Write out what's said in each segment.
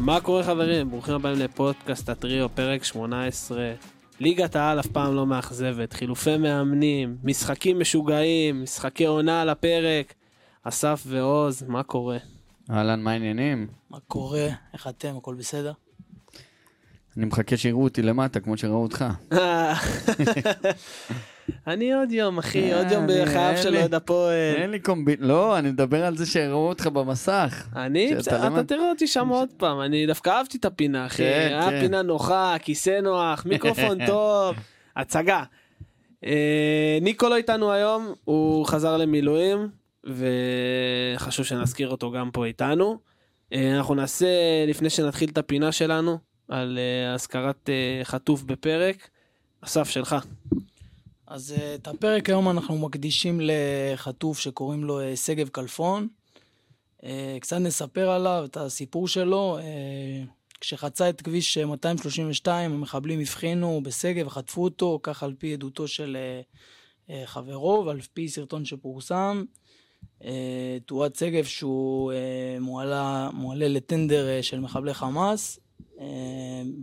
מה קורה חברים? ברוכים הבאים לפודקאסט הטריו, פרק 18. ליגת העל אף פעם לא מאכזבת, חילופי מאמנים, משחקים משוגעים, משחקי עונה על הפרק. אסף ועוז, מה קורה? אהלן, מה העניינים? מה קורה? איך אתם? הכל בסדר? אני מחכה שיראו אותי למטה, כמו שראו אותך. אני עוד יום, אחי, עוד אה, יום בחייו של אוהד הפועל. אין לי קומבי... לא, אני מדבר על זה שיראו אותך במסך. אני, בסדר, אתה תראה אותי שם עוד פעם, אני דווקא אהבתי את הפינה, אחי. כן, היה כן. פינה נוחה, כיסא נוח, מיקרופון טוב, הצגה. אה, ניקו לא איתנו היום, הוא חזר למילואים, וחשוב שנזכיר אותו גם פה איתנו. אה, אנחנו נעשה, לפני שנתחיל את הפינה שלנו, על אה, הזכרת אה, חטוף בפרק. אסף, שלך. אז אה, את הפרק היום אנחנו מקדישים לחטוף שקוראים לו אה, שגב כלפון. אה, קצת נספר עליו, את הסיפור שלו. כשחצה את כביש אה, 232, המחבלים הבחינו בשגב וחטפו אותו, כך על פי עדותו של חברו ועל פי סרטון שפורסם. תועד שגב שהוא מועלה, מועלה לטנדר של מחבלי חמאס.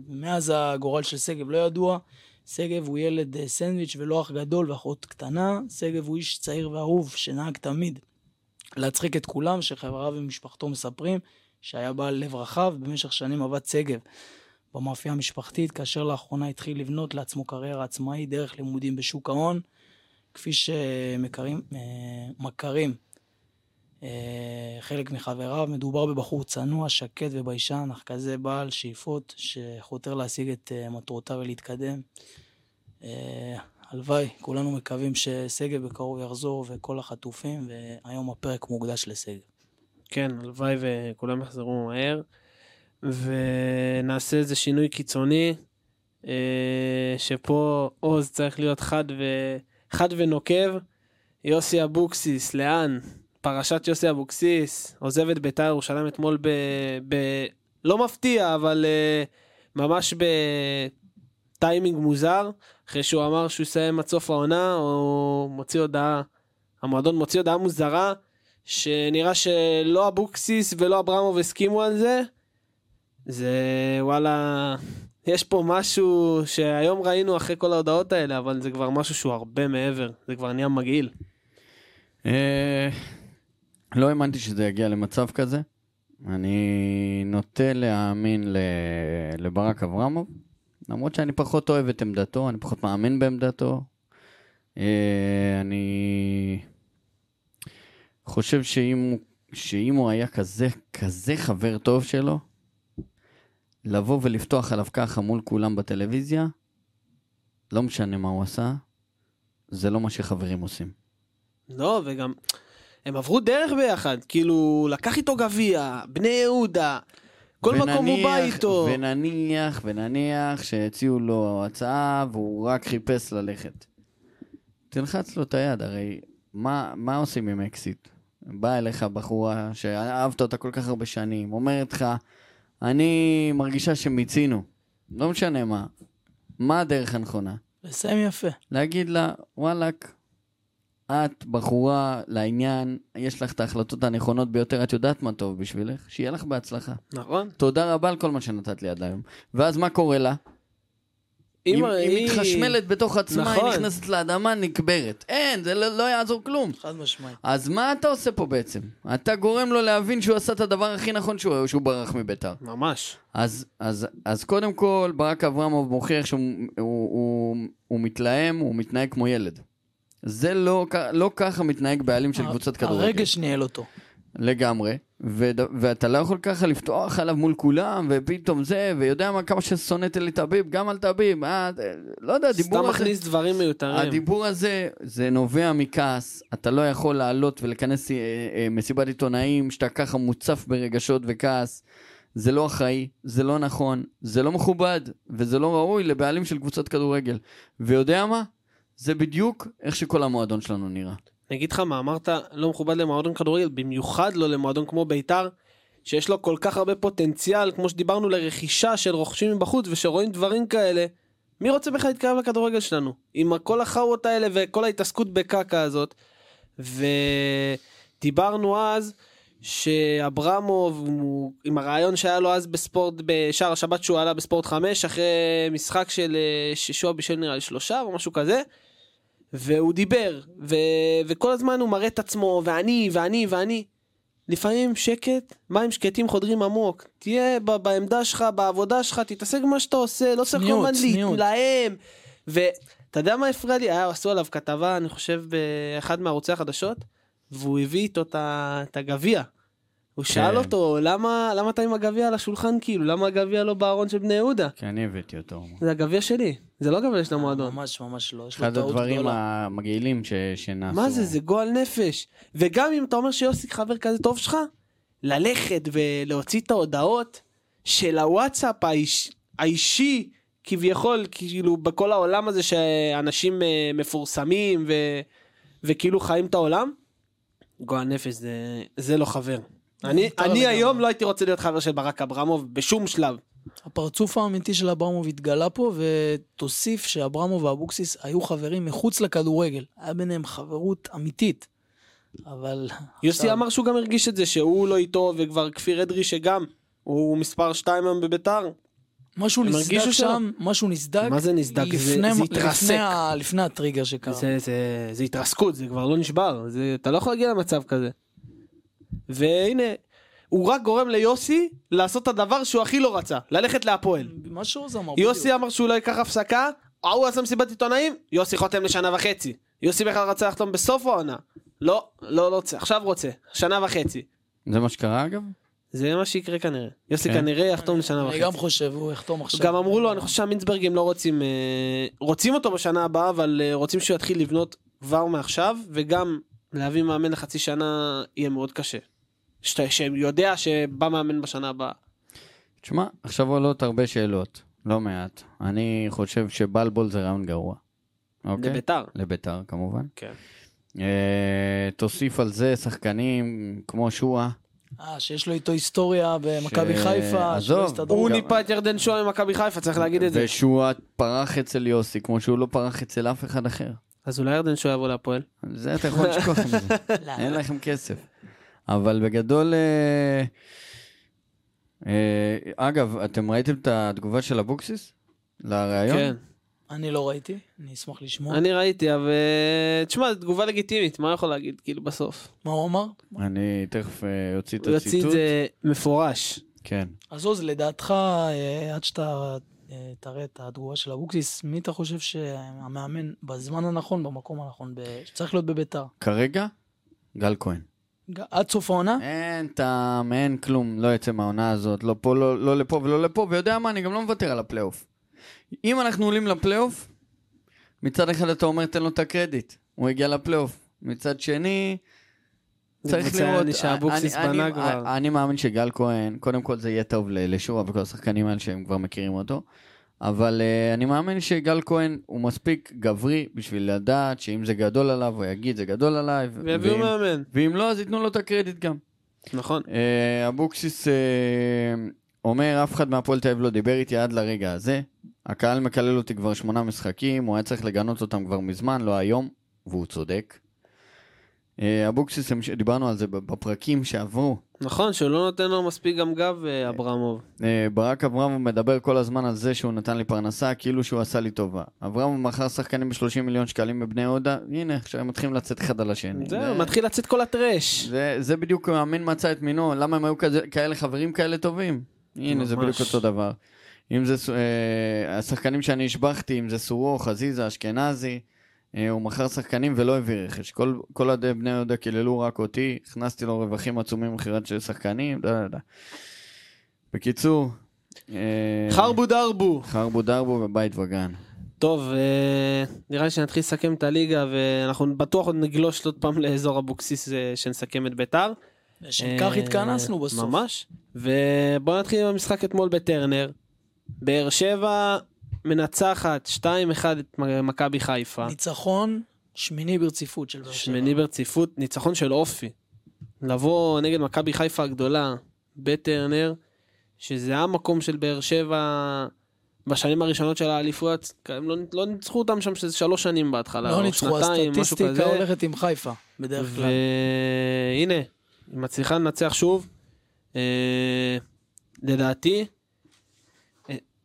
מאז הגורל של שגב לא ידוע. שגב הוא ילד אה, סנדוויץ' ולא אח גדול ואחות קטנה. שגב הוא איש צעיר ואהוב שנהג תמיד להצחיק את כולם, שחבריו ומשפחתו מספרים שהיה בעל לב רחב, במשך שנים עבד שגב במאפייה המשפחתית, כאשר לאחרונה התחיל לבנות לעצמו קריירה עצמאית דרך לימודים בשוק ההון, כפי שמכרים אה, חלק מחבריו. מדובר בבחור צנוע, שקט וביישן, אך כזה בעל שאיפות שחותר להשיג את אה, מטרותיו ולהתקדם. אה, הלוואי, כולנו מקווים ששגב בקרוב יחזור וכל החטופים, והיום הפרק מוקדש לשגב. כן, הלוואי וכולם יחזרו מהר. ונעשה איזה שינוי קיצוני, אה, שפה עוז צריך להיות חד, ו... חד ונוקב. יוסי אבוקסיס, לאן? פרשת יוסי אבוקסיס, עוזב את בית"ר ירושלים אתמול ב... ב... לא מפתיע, אבל uh, ממש בטיימינג מוזר, אחרי שהוא אמר שהוא יסיים עד סוף העונה, הוא מוציא הודעה, המועדון מוציא הודעה מוזרה, שנראה שלא אבוקסיס ולא אברמוב הסכימו על זה. זה וואלה, יש פה משהו שהיום ראינו אחרי כל ההודעות האלה, אבל זה כבר משהו שהוא הרבה מעבר, זה כבר נהיה מגעיל. לא האמנתי שזה יגיע למצב כזה. אני נוטה להאמין ל- לברק אברמוב, למרות שאני פחות אוהב את עמדתו, אני פחות מאמין בעמדתו. אה, אני חושב שאם, שאם הוא היה כזה, כזה חבר טוב שלו, לבוא ולפתוח עליו ככה מול כולם בטלוויזיה, לא משנה מה הוא עשה, זה לא מה שחברים עושים. לא, וגם, הם עברו דרך ביחד, כאילו, לקח איתו גביע, בני יהודה, כל מקום הוא בא ונניח- איתו. ונניח, ונניח שהציעו לו הצעה והוא רק חיפש ללכת. תלחץ לו את היד, הרי מה, מה עושים עם אקזיט? באה אליך בחורה שאהבת אותה כל כך הרבה שנים, אומרת לך, אני מרגישה שמיצינו, לא משנה מה. מה הדרך הנכונה? לסיים יפה. להגיד לה, וואלאק, את בחורה לעניין, יש לך את ההחלטות הנכונות ביותר, את יודעת מה טוב בשבילך, שיהיה לך בהצלחה. נכון? תודה רבה על כל מה שנתת לי עד היום. ואז מה קורה לה? היא, היא מתחשמלת בתוך עצמה, נכון. היא נכנסת לאדמה, נקברת. אין, זה לא, לא יעזור כלום. חד משמעית. אז מה אתה עושה פה בעצם? אתה גורם לו להבין שהוא עשה את הדבר הכי נכון שהוא, שהוא ברח מביתר. ממש. אז, אז, אז קודם כל, ברק אברמוב מוכיח שהוא הוא, הוא, הוא מתלהם, הוא מתנהג כמו ילד. זה לא, לא ככה מתנהג בעלים של קבוצת כדורגל. הרגש ניהל אותו. לגמרי, ו- ואתה לא יכול ככה לפתוח עליו מול כולם, ופתאום זה, ויודע מה, כמה ששונאת אלי טביב, גם על טביב, אה, לא יודע, סתם הדיבור הזה, מכניס דברים מיותרים. הדיבור הזה, זה נובע מכעס, אתה לא יכול לעלות ולכנס אה, אה, מסיבת עיתונאים, שאתה ככה מוצף ברגשות וכעס, זה לא אחראי, זה לא נכון, זה לא מכובד, וזה לא ראוי לבעלים של קבוצת כדורגל. ויודע מה? זה בדיוק איך שכל המועדון שלנו נראה. אני אגיד לך מה, אמרת לא מכובד למועדון כדורגל, במיוחד לא למועדון כמו בית"ר, שיש לו כל כך הרבה פוטנציאל, כמו שדיברנו, לרכישה של רוכשים מבחוץ, ושרואים דברים כאלה. מי רוצה בכלל להתקרב לכדורגל שלנו? עם כל החאוות האלה וכל ההתעסקות בקקה הזאת. ודיברנו אז שאברמוב, עם הרעיון שהיה לו אז בספורט, בשער השבת שהוא עלה בספורט 5, אחרי משחק של אה, ששועה בישל נראה לי שלושה או משהו כזה, והוא דיבר, ו... וכל הזמן הוא מראה את עצמו, ואני, ואני, ואני. לפעמים שקט, מים שקטים חודרים עמוק. תהיה ב- בעמדה שלך, בעבודה שלך, תתעסק במה שאתה עושה, לא צריך כל. להתלהם. ואתה יודע מה הפריע לי? היה, עשו עליו כתבה, אני חושב, באחד מערוצי החדשות, והוא הביא איתו את הגביע. הוא שאל אותו, למה, למה אתה עם הגביע על השולחן כאילו? למה הגביע לא בארון של בני יהודה? כי אני הבאתי אותו. זה הגביע שלי, זה לא הגביע של המועדון. ממש ממש לא, יש לו אחד טעות הדברים גדולה. המגעילים ש- שנעשו. מה זה, זה גועל נפש. וגם אם אתה אומר שיוסי חבר כזה טוב שלך, ללכת ולהוציא את ההודעות של הוואטסאפ האיש, האישי, כביכול, כאילו בכל העולם הזה שאנשים אה, מפורסמים ו, וכאילו חיים את העולם, גועל נפש זה, זה לא חבר. אני, אני. היום לא הייתי רוצה להיות חבר של ברק אברמוב בשום שלב. הפרצוף האמיתי של אברמוב התגלה פה, ותוסיף שאברמוב ואבוקסיס היו חברים מחוץ לכדורגל. היה ביניהם חברות אמיתית. אבל... יוסי עכשיו- אמר שהוא גם הרגיש את זה, שהוא לא איתו, וכבר כפיר אדרי שגם, הוא מספר 2 היום בביתר. משהו נסדק. שם, משהו נסדק. מה זה נסדק? זה- לפני- זה לפני התרסק. ה- לפני הטריגר שקרה. זה, זה, זה התרסקות, זה כבר לא נשבר, זה, אתה לא יכול להגיע למצב כזה. והנה, הוא רק גורם ליוסי לעשות את הדבר שהוא הכי לא רצה, ללכת להפועל. מה שעוז אמר. יוסי אמר שהוא לא ייקח הפסקה, ההוא עשה מסיבת עיתונאים, יוסי חותם לשנה וחצי. יוסי בכלל רצה לחתום בסוף העונה. לא, לא רוצה, עכשיו רוצה, שנה וחצי. זה מה שקרה אגב? זה מה שיקרה כנראה. יוסי כן. כנראה יחתום לשנה אני וחצי. גם חושב, הוא יחתום עכשיו. גם אמרו לו, אני חושב שהמינסברגים לא רוצים, אה, רוצים אותו בשנה הבאה, אבל אה, רוצים שהוא יתחיל לבנות כבר מעכשיו, וגם להביא מאמן לחצי שנה יהיה מאוד קשה. שאתה- שיודע שבא מאמן בשנה הבאה. תשמע, עכשיו עולות הרבה שאלות, לא מעט. אני חושב שבלבול זה רעיון גרוע. אוקיי? לביתר. לביתר כמובן. כן. אה, תוסיף על זה שחקנים כמו שואה. אה, שיש לו איתו היסטוריה במכבי ש- חיפה. עזוב. הוא גם- ניפה את ירדן שואה ממכבי חיפה, צריך להגיד את זה. ושואה פרח אצל יוסי כמו שהוא לא פרח אצל אף אחד אחר. אז אולי ירדן שואה יבוא להפועל. זה אתה יכול לשכוח מזה. לא. אין לכם כסף. אבל בגדול... אה, אה, אגב, אתם ראיתם את התגובה של אבוקסיס? לראיון? כן. אני לא ראיתי, אני אשמח לשמוע. אני ראיתי, אבל... תשמע, זו תגובה לגיטימית, מה יכול להגיד, כאילו, בסוף? מה הוא אמר? אני תכף אה, אוציא את הוא יוציא את הציטוט. זה מפורש. כן. אז עוז, לדעתך, אה, עד שאתה אה, תראה את התגובה של אבוקסיס, מי אתה חושב שהמאמן בזמן הנכון, במקום הנכון, שצריך להיות בביתר? כרגע, גל כהן. עד סוף העונה? אין טעם, אין כלום, לא יצא מהעונה הזאת, לא פה, לא, לא לפה ולא לפה, ויודע מה, אני גם לא מוותר על הפלייאוף. אם אנחנו עולים לפלייאוף, מצד אחד אתה אומר, תן לו את הקרדיט, הוא הגיע לפלייאוף. מצד שני, צריך לראות... אני שאבוקסיס אני- בנה אני- כבר. אני מאמין שגל כהן, קודם כל זה יהיה טוב ל- לשורה וכל השחקנים האלה שהם כבר מכירים אותו, אבל uh, אני מאמין שגל כהן הוא מספיק גברי בשביל לדעת שאם זה גדול עליו, הוא יגיד זה גדול עליי, ויביאו ואם- מאמן. ואם לא, אז ייתנו לו את הקרדיט גם. נכון. אה, אבוקסיס אה, אומר, אף אחד מהפועל תל אביב לא דיבר איתי עד לרגע הזה. הקהל מקלל אותי כבר שמונה משחקים, הוא היה צריך לגנות אותם כבר מזמן, לא היום, והוא צודק. אה, אבוקסיס, דיברנו על זה בפרקים שעברו. נכון, שהוא לא נותן לו מספיק גם גב, אה, אברמוב. אה, ברק אברמוב מדבר כל הזמן על זה שהוא נתן לי פרנסה, כאילו שהוא עשה לי טובה. אברמוב מכר שחקנים ב-30 מיליון שקלים בבני יהודה, הנה, עכשיו הם מתחילים לצאת אחד על השני. זהו, זה- מתחיל לצאת כל הטרש. זה, זה בדיוק המין מצא את מינו, למה הם היו כזה, כאלה חברים כאלה טובים? הנה, זה. בדיוק אותו דבר. אם זה אה, השחקנים שאני השבחתי, אם זה סורו, חזיזה, אשכנזי, הוא מכר שחקנים ולא הביא רכש. כל, כל אוהדי בני יהודה קיללו רק אותי, הכנסתי לו רווחים עצומים ממכירת של שחקנים, דה דה דה. בקיצור, אה, חרבו דרבו. חרבו דרבו ובית וגן. טוב, אה, נראה לי שנתחיל לסכם את הליגה, ואנחנו בטוח עוד נגלוש עוד פעם לאזור אבוקסיס אה, שנסכם את ביתר. לשם כך אה, התכנסנו בסוף. ממש. ובואו נתחיל עם המשחק אתמול בטרנר. באר שבע מנצחת 2-1 את מכבי חיפה. ניצחון שמיני ברציפות של באר שבע. שמיני ברציפות, ניצחון של אופי. לבוא נגד מכבי חיפה הגדולה בטרנר, שזה המקום של באר שבע בשנים הראשונות של האליפויות, הם לא, לא ניצחו אותם שם שזה שלוש שנים בהתחלה, לא או ניצחו, שנתיים, משהו הסטטיסטיקה. הולכת עם חיפה, בדרך כלל. והנה, היא מצליחה לנצח שוב. אה, לדעתי,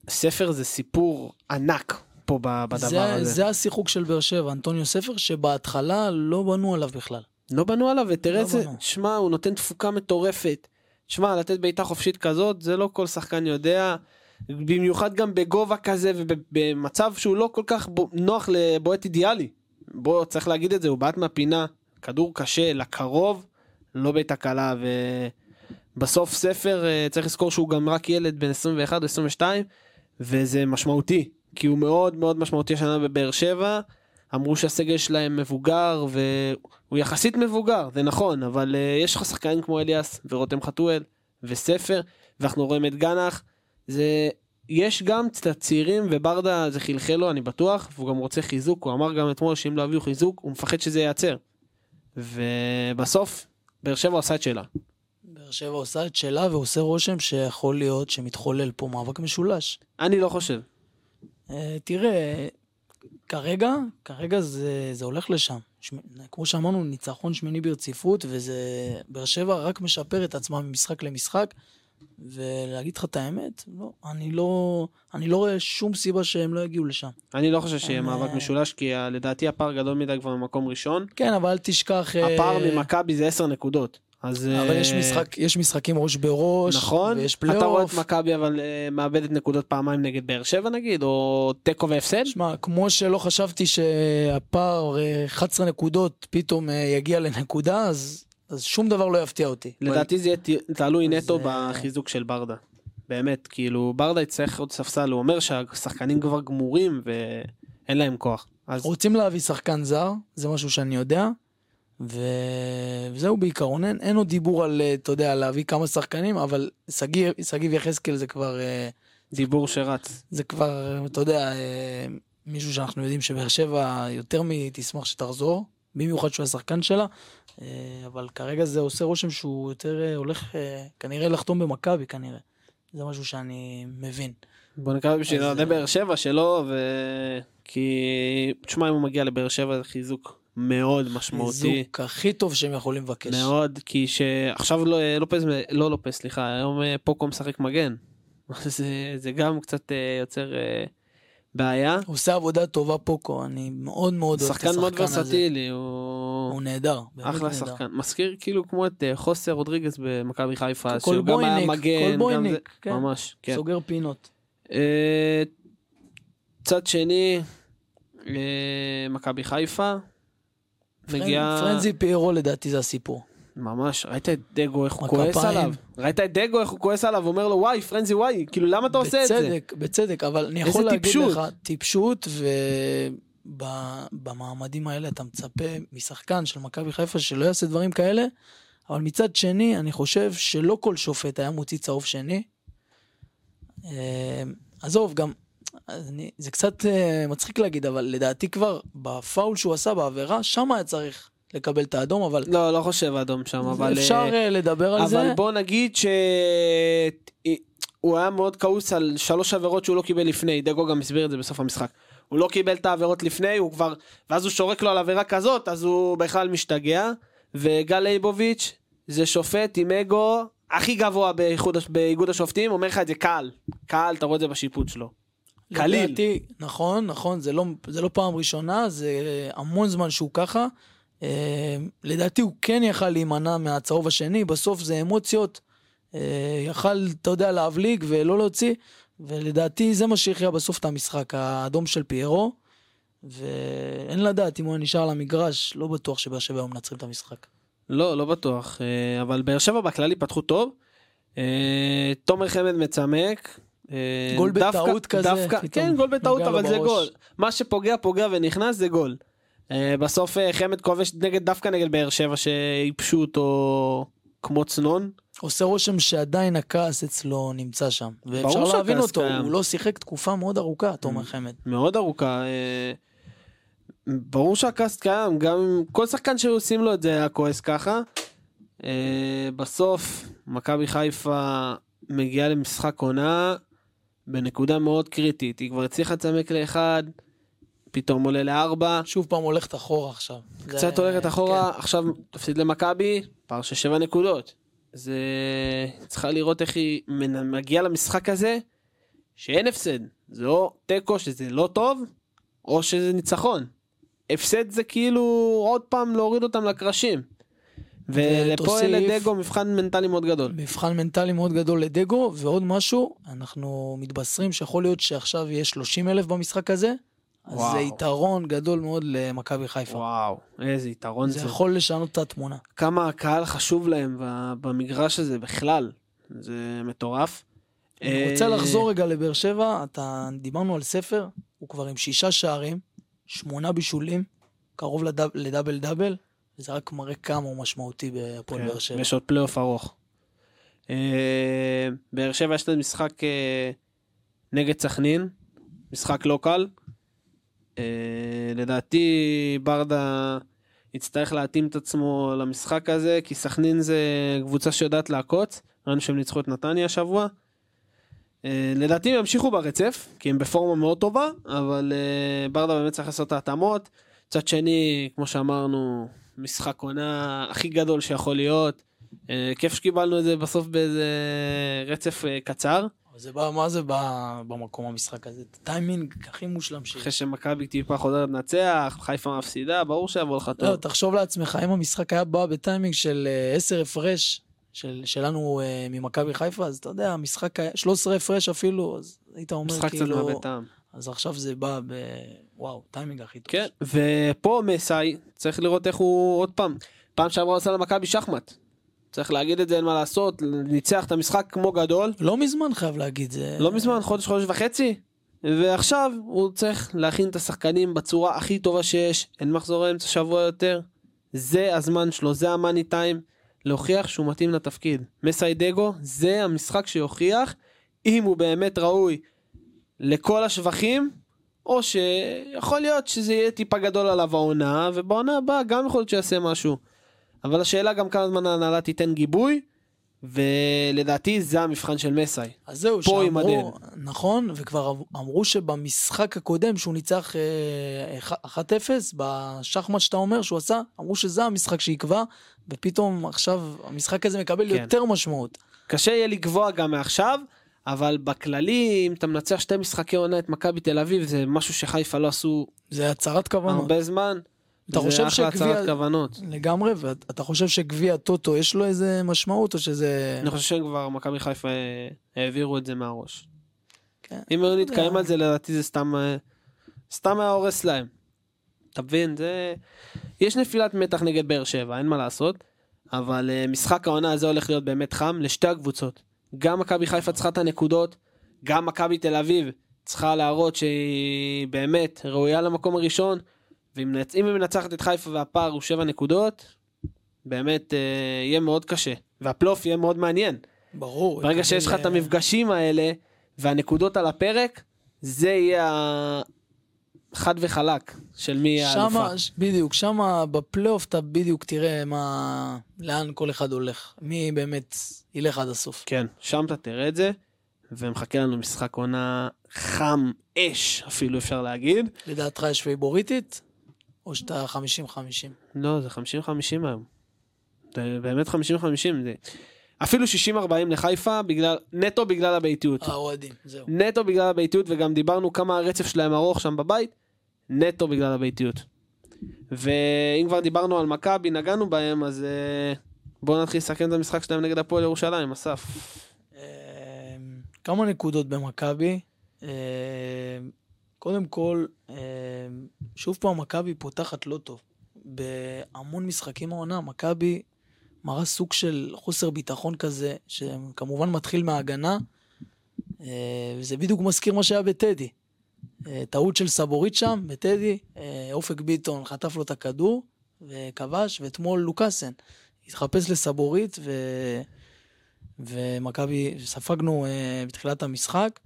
ספר זה סיפור ענק פה בדבר זה, הזה. זה השיחוק של באר שבע, אנטוניו ספר, שבהתחלה לא בנו עליו בכלל. לא בנו עליו, ותראה לא זה. שמע, הוא נותן תפוקה מטורפת. שמע, לתת בעיטה חופשית כזאת, זה לא כל שחקן יודע. במיוחד גם בגובה כזה ובמצב שהוא לא כל כך נוח לבועט אידיאלי. בוא, צריך להגיד את זה, הוא בעט מהפינה, כדור קשה, לקרוב, לא בעיטה קלה, ובסוף ספר, אה, צריך לזכור שהוא גם רק ילד בן 21 או 22, וזה משמעותי, כי הוא מאוד מאוד משמעותי השנה בבאר שבע. אמרו שהסגל שלהם מבוגר, והוא יחסית מבוגר, זה נכון, אבל uh, יש לך שחקנים כמו אליאס ורותם חתואל וספר, ואנחנו רואים את גנח. זה, יש גם קצת צעירים, וברדה זה חלחל לו, אני בטוח, והוא גם רוצה חיזוק, הוא אמר גם אתמול שאם לא יביאו חיזוק, הוא מפחד שזה ייעצר. ובסוף, באר שבע עושה את שלה. שבע עושה את שלה ועושה רושם שיכול להיות שמתחולל פה מאבק משולש. אני לא חושב. אה, תראה, כרגע, כרגע זה, זה הולך לשם. שמ... כמו שאמרנו, ניצחון שמיני ברציפות, וזה... באר שבע רק משפר את עצמה ממשחק למשחק, ולהגיד לך את האמת, לא, אני לא, אני לא רואה שום סיבה שהם לא יגיעו לשם. אני לא חושב שיהיה הם, מאבק אה, משולש, כי ה- לדעתי הפער גדול מדי כבר במקום ראשון. כן, אבל אל תשכח... אה, הפער ממכבי זה 10 נקודות. אז... אבל יש, אה, משחק, יש משחקים ראש בראש, נכון, ויש אתה רואה את פלייאוף. מכבי אבל אה, מאבדת נקודות פעמיים נגד באר שבע נגיד, או תיקו והפסד. שמע, כמו שלא חשבתי שהפער אה, 11 נקודות פתאום אה, יגיע לנקודה, אז, אז שום דבר לא יפתיע אותי. לדעתי זה יהיה תלוי נטו אה, בחיזוק של ברדה. באמת, כאילו ברדה יצטרך עוד ספסל, הוא אומר שהשחקנים כבר גמורים ואין להם כוח. אז רוצים להביא שחקן זר, זה משהו שאני יודע, ו... וזהו בעיקרון, אין, אין עוד דיבור על, אה, אתה יודע, להביא כמה שחקנים, אבל שגיב יחזקאל זה כבר, אה, דיבור שרץ. זה כבר, אה, אתה יודע, מישהו שאנחנו יודעים שבאר שבע יותר מתשמח שתחזור, במיוחד שהוא השחקן שלה, אבל כרגע זה עושה רושם שהוא יותר הולך אה, כנראה לחתום במכבי כנראה. זה משהו שאני מבין. בוא נקרא בשביל אוהדי באר שבע שלו, ו... כי תשמע אם הוא מגיע לבאר שבע זה חיזוק מאוד משמעותי. חיזוק הכי טוב שהם יכולים לבקש. מאוד, כי שעכשיו לא, לופז, לא לופז, סליחה, היום אה, פוקו משחק מגן. זה, זה גם קצת אה, יוצר אה, בעיה. הוא עושה עבודה טובה פוקו, אני מאוד מאוד אוהב את שחקן מאוד השחקן הזה. ורסטילי, הוא הוא נהדר, אחלה נהדר. שחקן. מזכיר כאילו כמו את אה, חוסר רודריגז במכבי חיפה, כל שהוא גם היה מגן, כל בויניק, כן. ממש, כן. סוגר פינות. אה, צד שני, אה, מכבי חיפה, מגיע... פרנזי פיירו לדעתי זה הסיפור. ממש, ראית את דגו איך הוא. כועס עליו? ראית את דגו איך הוא כועס עליו? אומר לו וואי פרנזי וואי, כאילו למה אתה עושה את זה? בצדק, בצדק, אבל אני יכול להגיד טיפשות. לך, טיפשות, ובמעמדים האלה אתה מצפה משחקן של מכבי חיפה שלא יעשה דברים כאלה, אבל מצד שני, אני חושב שלא כל שופט היה מוציא צהוב שני. אה, עזוב, גם, אני, זה קצת אה, מצחיק להגיד, אבל לדעתי כבר בפאול שהוא עשה בעבירה, שם היה צריך לקבל את האדום, אבל לא, לא חושב אדום שם, אבל... אפשר אה, לדבר על זה. אבל בוא נגיד שהוא היה מאוד כעוס על שלוש עבירות שהוא לא קיבל לפני, דגו גם הסביר את זה בסוף המשחק. הוא לא קיבל את העבירות לפני, הוא כבר... ואז הוא שורק לו על עבירה כזאת, אז הוא בכלל משתגע. וגל ליבוביץ' זה שופט עם אגו הכי גבוה באיחוד, באיגוד השופטים, אומר לך את זה קל. קל, אתה רואה את זה בשיפוט שלו. קליל. לדעתי, נכון, נכון, זה לא, זה לא פעם ראשונה, זה המון זמן שהוא ככה. אה, לדעתי הוא כן יכל להימנע מהצהוב השני, בסוף זה אמוציות. אה, יכל, אתה יודע, להבליג ולא להוציא, ולדעתי זה מה שהכריע בסוף את המשחק, האדום של פיירו. ואין לדעת אם הוא נשאר על המגרש, לא בטוח שבאר שבע היום מנצחים את המשחק. לא, לא בטוח, אה, אבל באר שבע בכללי פתחו טוב. אה, תומר חמד מצמק. אה, גול בטעות כזה, דווקא, כן, גול בטעות, אבל זה. גול. מה שפוגע, פוגע ונכנס זה גול. אה, בסוף אה, חמד כובש נגד, דווקא נגד באר שבע שייבשו אותו כמו צנון. עושה רושם שעדיין הכעס אצלו נמצא שם. ואפשר להבין שהכעס אותו, קיים. הוא לא שיחק תקופה מאוד ארוכה, תומר Mm. חמד. מאוד ארוכה. ברור שהקאסט קיים, גם כל שחקן שעושים לו את זה היה כועס ככה. בסוף מכבי חיפה מגיעה למשחק עונה בנקודה מאוד קריטית, היא כבר הצליחה לצמק לאחד, פתאום עולה לארבע, שוב פעם הולכת אחורה עכשיו. קצת זה- הולכת אחורה, כן. עכשיו תפסיד למכבי, פער של שבע נקודות. זה... צריכה לראות איך היא מגיעה למשחק הזה, שאין הפסד. זה או תיקו שזה לא טוב, או שזה ניצחון. הפסד זה כאילו עוד פעם להוריד אותם לקרשים. ולפה לדגו מבחן מנטלי מאוד גדול. מבחן מנטלי מאוד גדול לדגו, ועוד משהו, אנחנו מתבשרים שיכול להיות שעכשיו יהיה 30 אלף במשחק הזה, אז וואו. זה יתרון גדול מאוד למכבי חיפה. וואו, איזה יתרון זה זה. יכול לשנות את התמונה. כמה הקהל חשוב להם במגרש הזה בכלל. זה מטורף. אני רוצה אה, לחזור רגע לבאר שבע, אתה, דיברנו על ספר, הוא כבר עם שישה שערים, שמונה בישולים, קרוב לדאב, ל double double, וזה רק מראה כמה הוא משמעותי בהפועל כן, באר שבע. יש עוד פלייאוף ארוך. אה, באר שבע יש להם משחק אה, נגד סכנין, משחק לא קל. אה, לדעתי ברדה יצטרך להתאים את עצמו למשחק הזה, כי סכנין זה קבוצה שיודעת לעקוץ, ראינו שהם ניצחו את נתניה השבוע. אה, לדעתי הם ימשיכו ברצף, כי הם בפורמה מאוד טובה, אבל אה, ברדה באמת צריך לעשות את ההתאמות. מצד שני, כמו שאמרנו, משחק עונה הכי גדול שיכול להיות. אה, כיף שקיבלנו את זה בסוף באיזה רצף אה, קצר, זה בא, מה זה בא במקום המשחק הזה? טיימינג הכי מושלם שיש. אחרי שמכבי טיפה חוזרת לנצח, חיפה מפסידה, ברור שיבוא לך לא, טוב. תחשוב לעצמך, אם המשחק היה בא בטיימינג של אה, 10 הפרש, של, שלנו אה, ממכבי חיפה, אז אתה יודע, המשחק היה 13 הפרש אפילו, אז היית אומר משחק קצת כאילו... מאבד טעם. אז עכשיו זה בא ב... וואו, טיימינג הכי טוב. כן, ופה מסאי, צריך לראות איך הוא עוד פעם, פעם שעברה עשה למכבי שחמט. צריך להגיד את זה, אין מה לעשות, ניצח את המשחק כמו גדול, לא מזמן חייב להגיד, זה... לא מזמן, חודש, חודש וחצי, ועכשיו הוא צריך להכין את השחקנים בצורה הכי טובה שיש, אין מחזור אמצע שבוע יותר, זה הזמן שלו, זה המאני טיים, להוכיח שהוא מתאים לתפקיד. מסאי דגו, זה המשחק שיוכיח אם הוא באמת ראוי לכל השבחים, או שיכול להיות שזה יהיה טיפה גדול עליו העונה, ובעונה הבאה גם יכול להיות שיעשה משהו. אבל השאלה גם כמה זמן ההנהלה תיתן גיבוי, ולדעתי זה המבחן של מסאי. אז זהו, פה עם שאמרו, נכון, וכבר אמרו שבמשחק הקודם שהוא ניצח אה, אח- 1-0, בשחמט שאתה אומר שהוא עשה, אמרו שזה המשחק שיקבע, ופתאום עכשיו המשחק הזה מקבל כן. יותר משמעות. קשה יהיה לקבוע גם מעכשיו, אבל בכללי, אם אתה מנצח שתי משחקי עונה את מכבי תל אביב, זה משהו שחיפה לא עשו זה הצהרת כוונות. הרבה זמן. אתה זה חושב אחלה שגביע- הצהרת כוונות. לגמרי, ואתה חושב שגביע טוטו יש לו איזה משמעות, או שזה... אני חושב שכבר מכבי חיפה אה, העבירו את זה מהראש. כן. אם היו נתקיים יודע. על זה, לדעתי זה סתם אה, סתם היה הורס להם. אתה מבין? זה... יש נפילת מתח נגד באר שבע, אין מה לעשות. אבל אה, משחק העונה הזה הולך להיות באמת חם לשתי הקבוצות. גם מכבי חיפה צריכה את הנקודות, גם מכבי תל אביב צריכה להראות שהיא באמת ראויה למקום הראשון. ואם היא מנצחת את חיפה והפער הוא שבע נקודות, באמת אה, יהיה מאוד קשה. והפלייאוף יהיה מאוד מעניין. ברור. ברגע שיש לך את המפגשים האלה והנקודות על הפרק, זה יהיה חד וחלק של מי האלופה. בדיוק, שמה בפלייאוף אתה בדיוק תראה מה, לאן כל אחד הולך. מי באמת ילך עד הסוף. כן, שם אתה תראה את זה, ומחכה לנו משחק עונה חם אש, אפילו אפשר להגיד. לדעתך יש פייבוריטית, או שאתה 50-50? לא, זה 50-50 היום. זה באמת 50-50. זה... אפילו 60-40 לחיפה, בגלל, נטו בגלל הביתיות. האוהדים, זהו. נטו בגלל הביתיות, וגם דיברנו כמה הרצף שלהם ארוך שם בבית, נטו בגלל הביתיות. ואם כבר דיברנו על מכבי, נגענו בהם, אז אה, בואו נתחיל לסכם את המשחק שלהם נגד הפועל ירושלים, אסף. אמ, כמה נקודות במכבי. אמ, קודם כל, אמ, שוב פעם מכבי פותחת לא טוב. בהמון משחקים העונה, מכבי מראה סוג של חוסר ביטחון כזה, שכמובן מתחיל מההגנה, וזה בדיוק מזכיר מה שהיה בטדי. טעות של סבורית שם, בטדי, אופק ביטון חטף לו את הכדור וכבש, ואתמול לוקאסן התחפש לסבורית, ו... ומכבי, ספגנו uh, בתחילת המשחק,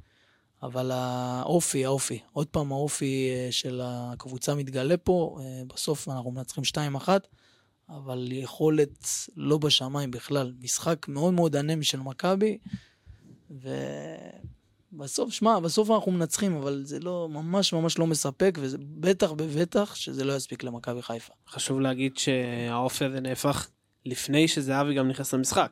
אבל האופי, האופי, עוד פעם האופי uh, של הקבוצה מתגלה פה, uh, בסוף אנחנו מנצחים 2-1, אבל יכולת לא בשמיים בכלל. משחק מאוד מאוד אנמי של מכבי, בסוף, שמע, בסוף אנחנו מנצחים, אבל זה לא, ממש ממש לא מספק, ובטח שזה לא יספיק למכבי חיפה. חשוב להגיד שהאופי הזה נהפך לפני שזהבי גם נכנס למשחק.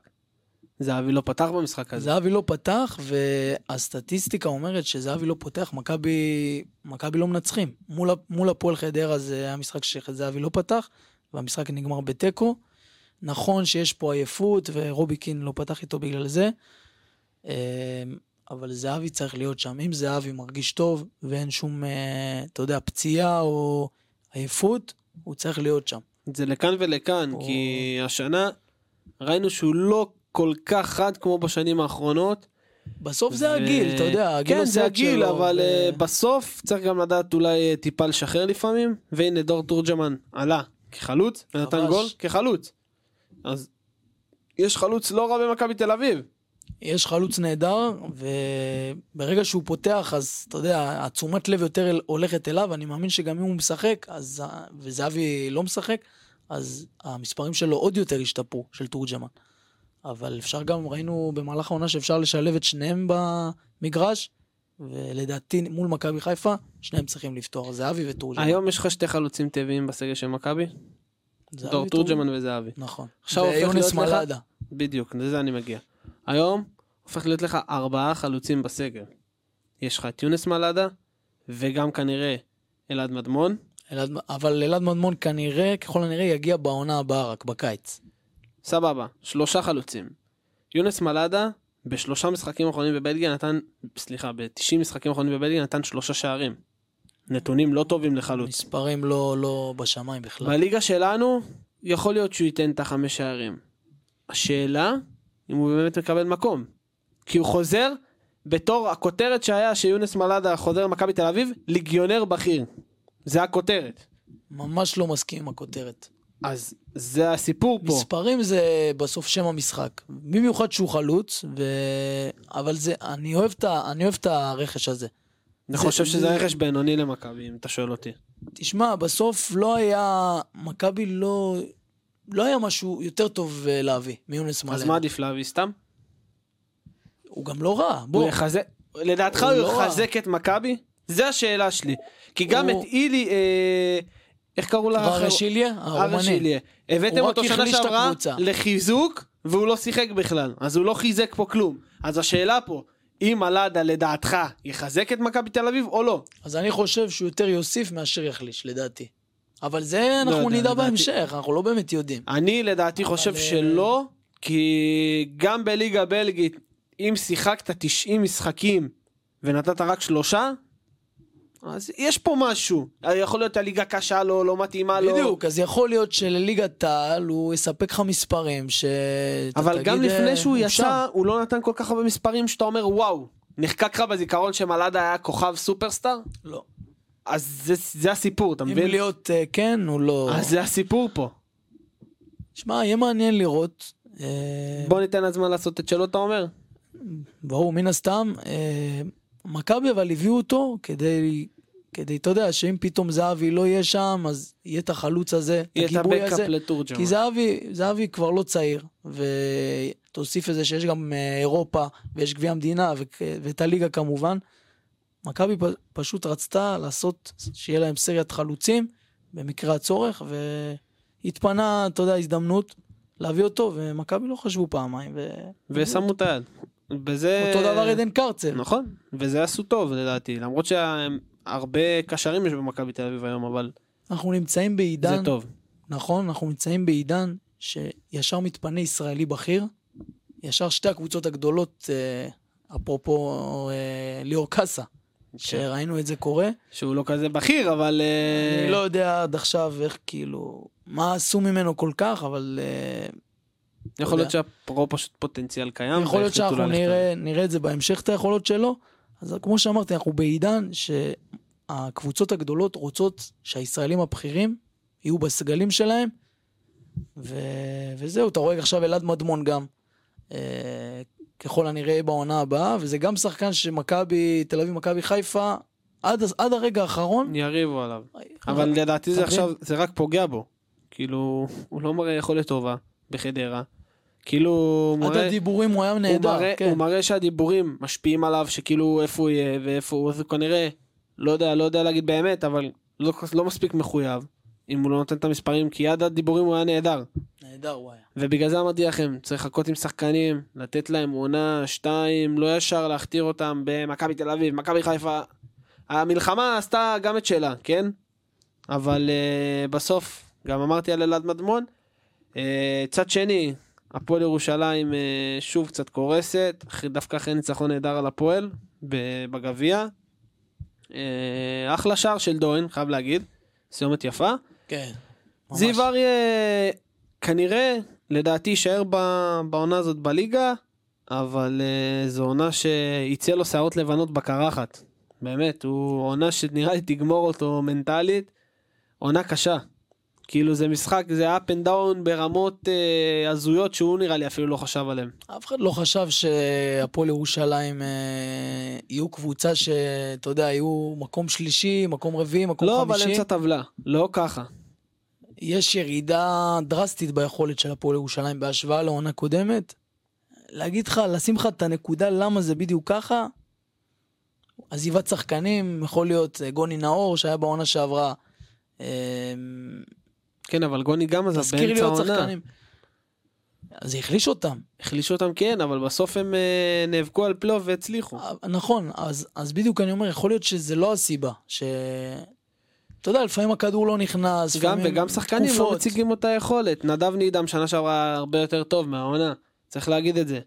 זהבי לא פתח במשחק הזה. זהבי לא פתח, והסטטיסטיקה אומרת שזהבי לא פותח, מכבי לא מנצחים. מול, מול הפועל חדרה זה היה משחק שזהבי לא פתח, והמשחק נגמר בתיקו. נכון שיש פה עייפות, ורובי קין לא פתח איתו בגלל זה, אה, אבל זהבי צריך להיות שם. אם זהבי מרגיש טוב ואין שום, אה, אתה יודע, פציעה או עייפות, הוא צריך להיות שם. זה לכאן ולכאן, או- כי השנה ראינו שהוא לא כל כך חד כמו בשנים האחרונות. בסוף זה הגיל, אתה יודע, הגיל כן, זה הגיל, שלו, אבל ו- אה, בסוף צריך גם לדעת אולי אה, טיפה לשחרר לפעמים. והנה דור תורג'מן עלה כחלוץ ונתן. גול כחלוץ. אז יש חלוץ לא רע במכבי תל אביב. יש חלוץ נהדר, וברגע שהוא פותח, אז אתה יודע, התשומת לב יותר הולכת אליו, אני מאמין שגם אם הוא משחק, אז, וזהבי לא משחק, אז המספרים שלו עוד יותר השתפרו, של תורג'מן. אבל אפשר גם, ראינו במהלך העונה שאפשר לשלב את שניהם במגרש, ולדעתי מול מכבי חיפה, שניהם צריכים לפתוח, זהבי ותורג'מן. היום יש לך שתי חלוצים טבעיים בסגל של מכבי, דור. תורג'מן וזהבי. נכון. עכשיו הופך להיות לך-. בדיוק, לזה אני מגיע. היום הופך להיות לך ארבעה חלוצים בסגל. יש לך את יונס מלאדה, וגם כנראה אלעד מדמון. אלעד- אבל אלעד מדמון כנראה, ככל הנראה, יגיע בעונה הבאה, רק בקיץ. סבבה, שלושה חלוצים. יונס מלאדה, בשלושה משחקים האחרונים בבלגיה נתן, סליחה, ב-90 משחקים האחרונים בבלגיה נתן שלושה שערים. נתונים לא טובים לחלוץ. מספרים לא, לא בשמיים בכלל. בליגה שלנו, יכול להיות שהוא ייתן את החמש שערים. השאלה, אם הוא באמת מקבל מקום. כי הוא חוזר בתור הכותרת שהיה שיונס מלאדה חוזר למכבי תל אביב, ליגיונר בכיר. זה הכותרת. ממש לא מסכים עם הכותרת. אז זה הסיפור פה. מספרים זה בסוף שם המשחק. במיוחד שהוא חלוץ, ו... אבל זה, אני אוהב, ה... אני אוהב את הרכש הזה. אני זה- חושב שזה זה- רכש בינוני למכבי, אם אתה שואל אותי. תשמע, בסוף לא היה, מכבי לא, לא היה משהו יותר טוב אה, להביא מיונס מלא. אז מה עדיף להביא סתם? הוא גם לא רע, הוא בוא. יחזק, לדעתך הוא הוא לא רע. יחזק את מכבי? זה השאלה שלי. כי גם הוא- את אילי, אה, איך קראו לה? רשיליה, הרומני. הרשיליה. הבאתם הוא אותו שנה שעברה. לחיזוק, והוא לא שיחק בכלל. אז הוא לא חיזק פה כלום. אז השאלה פה, אם אלעדה לדעתך יחזק את מכבי תל אביב או לא? אז אני חושב שהוא יותר יוסיף מאשר יחליש, לדעתי. אבל זה אנחנו יודע, נדע לדעתי- בהמשך, אנחנו לא באמת יודעים. אני לדעתי חושב אה, שלא, כי גם בליגה בלגית, אם שיחקת 90 משחקים ונתת רק שלושה, אז יש פה משהו. יכול להיות הליגה קשה לו, לא מתאימה לו. בדיוק, אז יכול להיות שלליגת העל הוא יספק לך מספרים ש... אבל גם אה, לפני שהוא הוא יצא, שם. הוא לא נתן כל כך הרבה מספרים שאתה אומר וואו. נחקק לך בזיכרון שמלאדה היה כוכב סופרסטאר? לא. אז זה, זה הסיפור, אתה אם מבין? להיות אה, כן, הוא לא... אז זה הסיפור פה. שמע, יהיה מעניין לראות. אה, בוא ניתן לזמן לעשות את שלו, אתה אומר? ברור, מן הסתם. אה, מכבי אבל הביאו אותו כדי, כדי, אתה יודע, שאם פתאום זהבי לא יהיה שם, אז יהיה את החלוץ הזה, את יהיה את הגיבוי הבקאפ הזה. לתורג'מן. כי זהבי, זהבי כבר לא צעיר, ותוסיף לזה שיש גם אירופה, ויש גביע המדינה, ואת הליגה כמובן. מכבי פשוט רצתה לעשות, שיהיה להם סריית חלוצים, במקרה הצורך, והתפנה, אתה יודע, הזדמנות להביא אותו, ומכבי לא חשבו פעמיים. ו... ושמו את היד. בזה... אותו דבר עדן קרצב. נכון, וזה עשו טוב לדעתי, למרות שהרבה קשרים יש במכבי תל אביב היום, אבל אנחנו נמצאים בעידן, זה טוב. נכון, אנחנו נמצאים בעידן שישר מתפנה ישראלי בכיר, ישר שתי הקבוצות הגדולות, אה, אפרופו אה, ליאור קאסה. שראינו את זה קורה. שהוא לא כזה בכיר, אבל... אה, אני לא יודע עד עכשיו איך כאילו, מה עשו ממנו כל כך, אבל אה, יכול להיות. שהפרו פשוט פוטנציאל קיים. יכול להיות שאנחנו נראה, נראה את זה בהמשך, את היכולות שלו. אז כמו שאמרתי, אנחנו בעידן שהקבוצות הגדולות רוצות שהישראלים הבכירים יהיו בסגלים שלהם, ו... וזהו, אתה רואה עכשיו אלעד מדמון גם, אה, ככל הנראה בעונה הבאה, וזה גם שחקן שמכבי, תל אביב, מכבי חיפה, עד, עד הרגע האחרון, יריבו עליו. אבל לדעתי זה? עכשיו, זה רק פוגע בו. כאילו, הוא לא מראה יכולת טובה בחדרה. כאילו, הוא עד מראה, הדיבורים הוא היה הוא, נהדר, מראה, כן. הוא מראה שהדיבורים משפיעים עליו, שכאילו איפה הוא יהיה ואיפה הוא, אז הוא כנראה, לא יודע, לא יודע להגיד באמת, אבל לא, לא מספיק מחויב, אם הוא לא נותן את המספרים, כי עד הדיבורים הוא היה נהדר. נהדר הוא היה. ובגלל זה אמרתי לכם, צריך לחכות עם שחקנים, לתת להם עונה, שתיים, לא ישר להכתיר אותם במכבי תל אביב, מכבי חיפה. המלחמה עשתה גם את שלה, כן? אבל uh, בסוף, גם אמרתי על אלעד מדמון. Uh, צד שני, הפועל ירושלים uh, שוב קצת קורסת, דווקא אחרי ניצחון נהדר על הפועל בגביע. Uh, אחלה שער של דוין, חייב להגיד, סיומת יפה. כן. זיו אריה כנראה, לדעתי, יישאר בעונה הזאת בליגה, אבל uh, זו עונה שיצא לו שערות לבנות בקרחת. באמת, הוא עונה שנראה לי תגמור אותו מנטלית. עונה קשה. כאילו זה משחק, זה up and down ברמות uh, הזויות שהוא נראה לי אפילו לא חשב עליהן. אף אחד לא חשב שהפועל ירושלים אה, יהיו קבוצה שאתה יודע, יהיו מקום שלישי, מקום רביעי, מקום לא, אבל חמישי. אמצע טבלה, לא ככה. יש ירידה דרסטית ביכולת של הפועל ירושלים בהשוואה לעונה קודמת. להגיד לך, לשים לך את הנקודה למה זה בדיוק ככה, עזיבת שחקנים, יכול להיות אה, גוני נאור שהיה בעונה שעברה. אה, כן, אבל גוני גם עזב באמצע עוד העונה. זה החליש אותם. החלישו אותם כן, אבל בסוף הם uh, נאבקו על פלייאוף והצליחו. אה, נכון, אז, אז בדיוק אני אומר, יכול להיות שזה לא הסיבה. ש... אתה יודע, לפעמים הכדור לא נכנס. גם וגם שחקנים לא תקופות. מציגים אותה יכולת. נדב נידם שנה שעברה הרבה יותר טוב מהעונה, צריך להגיד את זה.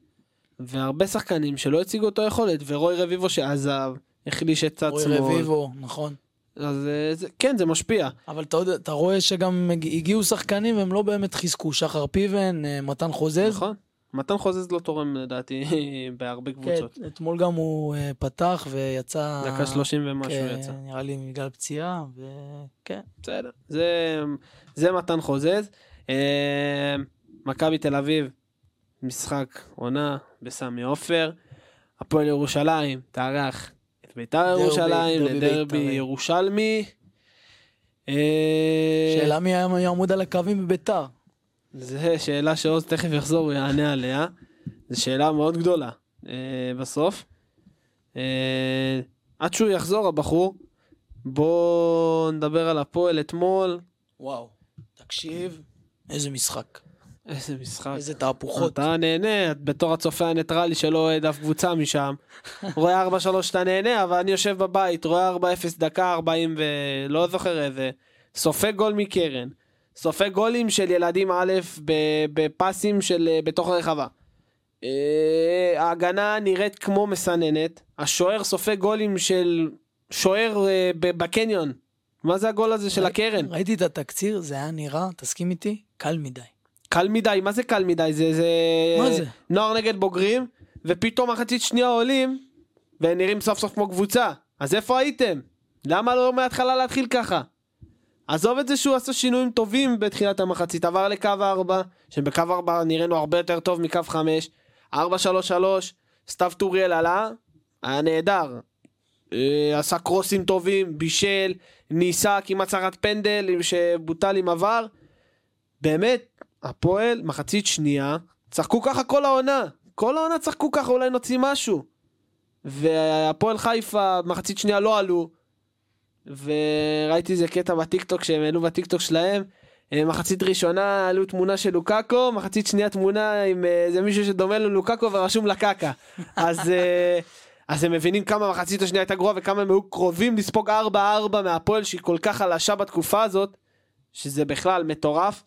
והרבה שחקנים שלא הציגו אותו יכולת, ורוי רביבו שעזב, החליש את צד רוי שמאל. רביבו, נכון. אז אה, זה, כן, זה משפיע. אבל אתה, יודע, אתה רואה שגם הג- הגיעו שחקנים והם לא באמת חיזקו. שחר פיבן, אה, מתן חוזז. נכון. מתן חוזז לא תורם לדעתי בהרבה כן, קבוצות. אתמול גם הוא אה, פתח ויצא... דקה 30 ומשהו כן, יצא. נראה לי בגלל פציעה, וכן. בסדר, זה, זה מתן חוזז. מכבי תל אביב, משחק עונה בסמי עופר. הפועל ירושלים תארח ביתר ירושלים דרבי לדרבי בית"רי. ירושלמי. אה, שאלה מי היה- יעמוד על הקווים בביתר. זו שאלה שעוז תכף יחזור ויענה עליה. זו שאלה מאוד גדולה אה, בסוף. אה, עד שהוא יחזור הבחור, בואו נדבר על הפועל אתמול. וואו. תקשיב, איזה משחק. איזה משחק. איזה תהפוכות. אתה נהנה, את בתור הצופה הניטרלי שלא אוהד אף קבוצה משם. רואה 4-3 אתה נהנה, אבל אני יושב בבית, רואה 4-0 דקה 40 ולא זוכר איזה. סופג גול מקרן. סופג גולים של ילדים א' ב- בפסים של אה, בתוך הרחבה. אה, ההגנה נראית כמו מסננת. השוער סופג גולים של שוער אה, ב- בקניון. מה זה הגול הזה של הקרן? ראיתי את התקציר, זה היה נראה, תסכים איתי, קל מדי. קל מדי, מה זה קל מדי? זה, זה... מה זה? נוער נגד בוגרים, ופתאום מחצית שנייה עולים, והם נראים סוף סוף כמו קבוצה. אז איפה הייתם? למה לא מההתחלה להתחיל ככה? עזוב את זה שהוא עשה שינויים טובים בתחילת המחצית, עבר לקו 4, שבקו 4 נראינו הרבה יותר טוב מקו 5, 4-3-3, סתיו טוריאל עלה, היה נהדר. אה, עשה קרוסים טובים, בישל, ניסה, כמעט שרד פנדל שבוטל עם עבר. באמת, הפועל, מחצית שנייה, צחקו ככה כל העונה. כל העונה צחקו ככה, אולי נוציא משהו. והפועל חיפה, מחצית שנייה לא עלו. וראיתי איזה קטע בטיקטוק שהם העלו בטיקטוק שלהם. אה, מחצית ראשונה עלו תמונה של לוקאקו, מחצית שנייה תמונה עם אה, איזה מישהו שדומה ללוקאקו ורשום לקקה. אז, אה, אז הם מבינים כמה המחצית השנייה הייתה גרועה וכמה הם היו קרובים לספוג 4-4 מהפועל שהיא כל כך חלשה בתקופה הזאת, שזה בכלל מטורף.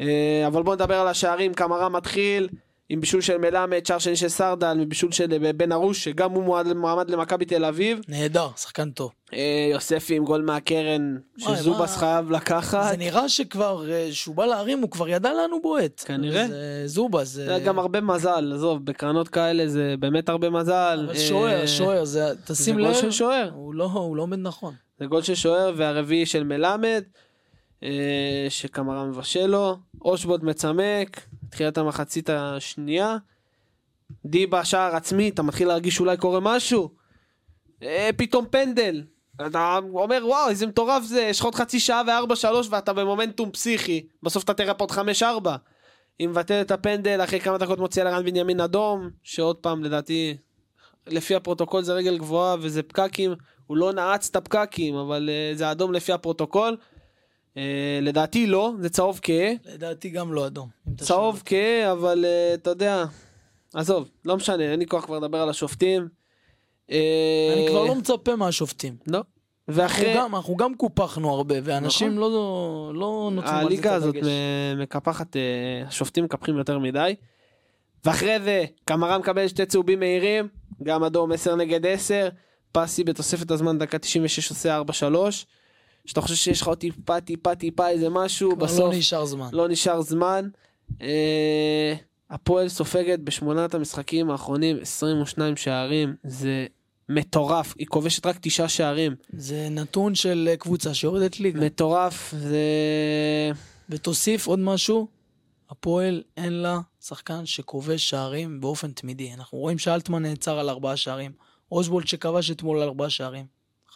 אה, אבל בואו נדבר על השערים, קמרה מתחיל עם בישול של מלמד, שער שני של סרדל, מבישול של אה, בן ארוש, שגם הוא מועמד, מועמד למכבי תל אביב. נהדר, שחקן טוב. אה, יוספי עם גול מהקרן, שזובס מה- חייב לקחת. זה נראה שכבר, אה, שהוא בא להרים, הוא כבר ידע לאן הוא בועט. כנראה. זה זובה, זה... זה גם הרבה מזל, עזוב, בקרנות כאלה זה באמת הרבה מזל. אבל אה, שוער, שוער, זה... תשים זה לב, גול של שוער. הוא לא, הוא לא עומד נכון. זה גול של שוער והרביעי של מלמד, שקמרה מבשל לו. אושבוד מצמק, תחילת המחצית השנייה. דיבה שער עצמי, אתה מתחיל להרגיש שאולי קורה משהו. אה, פתאום פנדל. אתה אומר וואו איזה מטורף זה, יש לך עוד חצי שעה וארבע שלוש ואתה במומנטום פסיכי. בסוף אתה תראה פה עוד חמש ארבע. היא מבטלת את הפנדל, אחרי כמה דקות מוציאה לרן בנימין אדום, שעוד פעם לדעתי, לפי הפרוטוקול זה רגל גבוהה וזה פקקים, הוא לא נעץ את הפקקים, אבל uh, זה אדום לפי הפרוטוקול. Uh, לדעתי לא, זה צהוב כהה. לדעתי גם לא אדום. צהוב כהה, אבל uh, אתה יודע, עזוב, לא משנה, אין לי כוח כבר לדבר על השופטים. שואל. אני כבר לא מצפה מהשופטים. לא. אנחנו ואחרי, גם, אנחנו גם קופחנו הרבה, ואנשים נכון. לא, לא נותנים על זה את הליגה הזאת מקפחת, אה, השופטים מקפחים יותר מדי. ואחרי זה, קמרה מקבל שתי צהובים מהירים, גם אדום 10 נגד 10, פסי בתוספת הזמן דקה 96 עושה 4-3. שאתה חושב שיש לך עוד טיפה טיפה טיפה איזה משהו, כבר בסוף לא נשאר זמן. לא נשאר זמן. אה, הפועל סופגת בשמונת המשחקים האחרונים 22 שערים, זה מטורף, היא כובשת רק תשעה שערים, זה נתון של אה, קבוצה שיורדת ליגה. מטורף, זה... ותוסיף עוד משהו, הפועל אין לה שחקן שכובש שערים באופן תמידי. אנחנו רואים שאלטמן נעצר על ארבעה שערים. אושבולט שכבש אתמול על ארבעה שערים.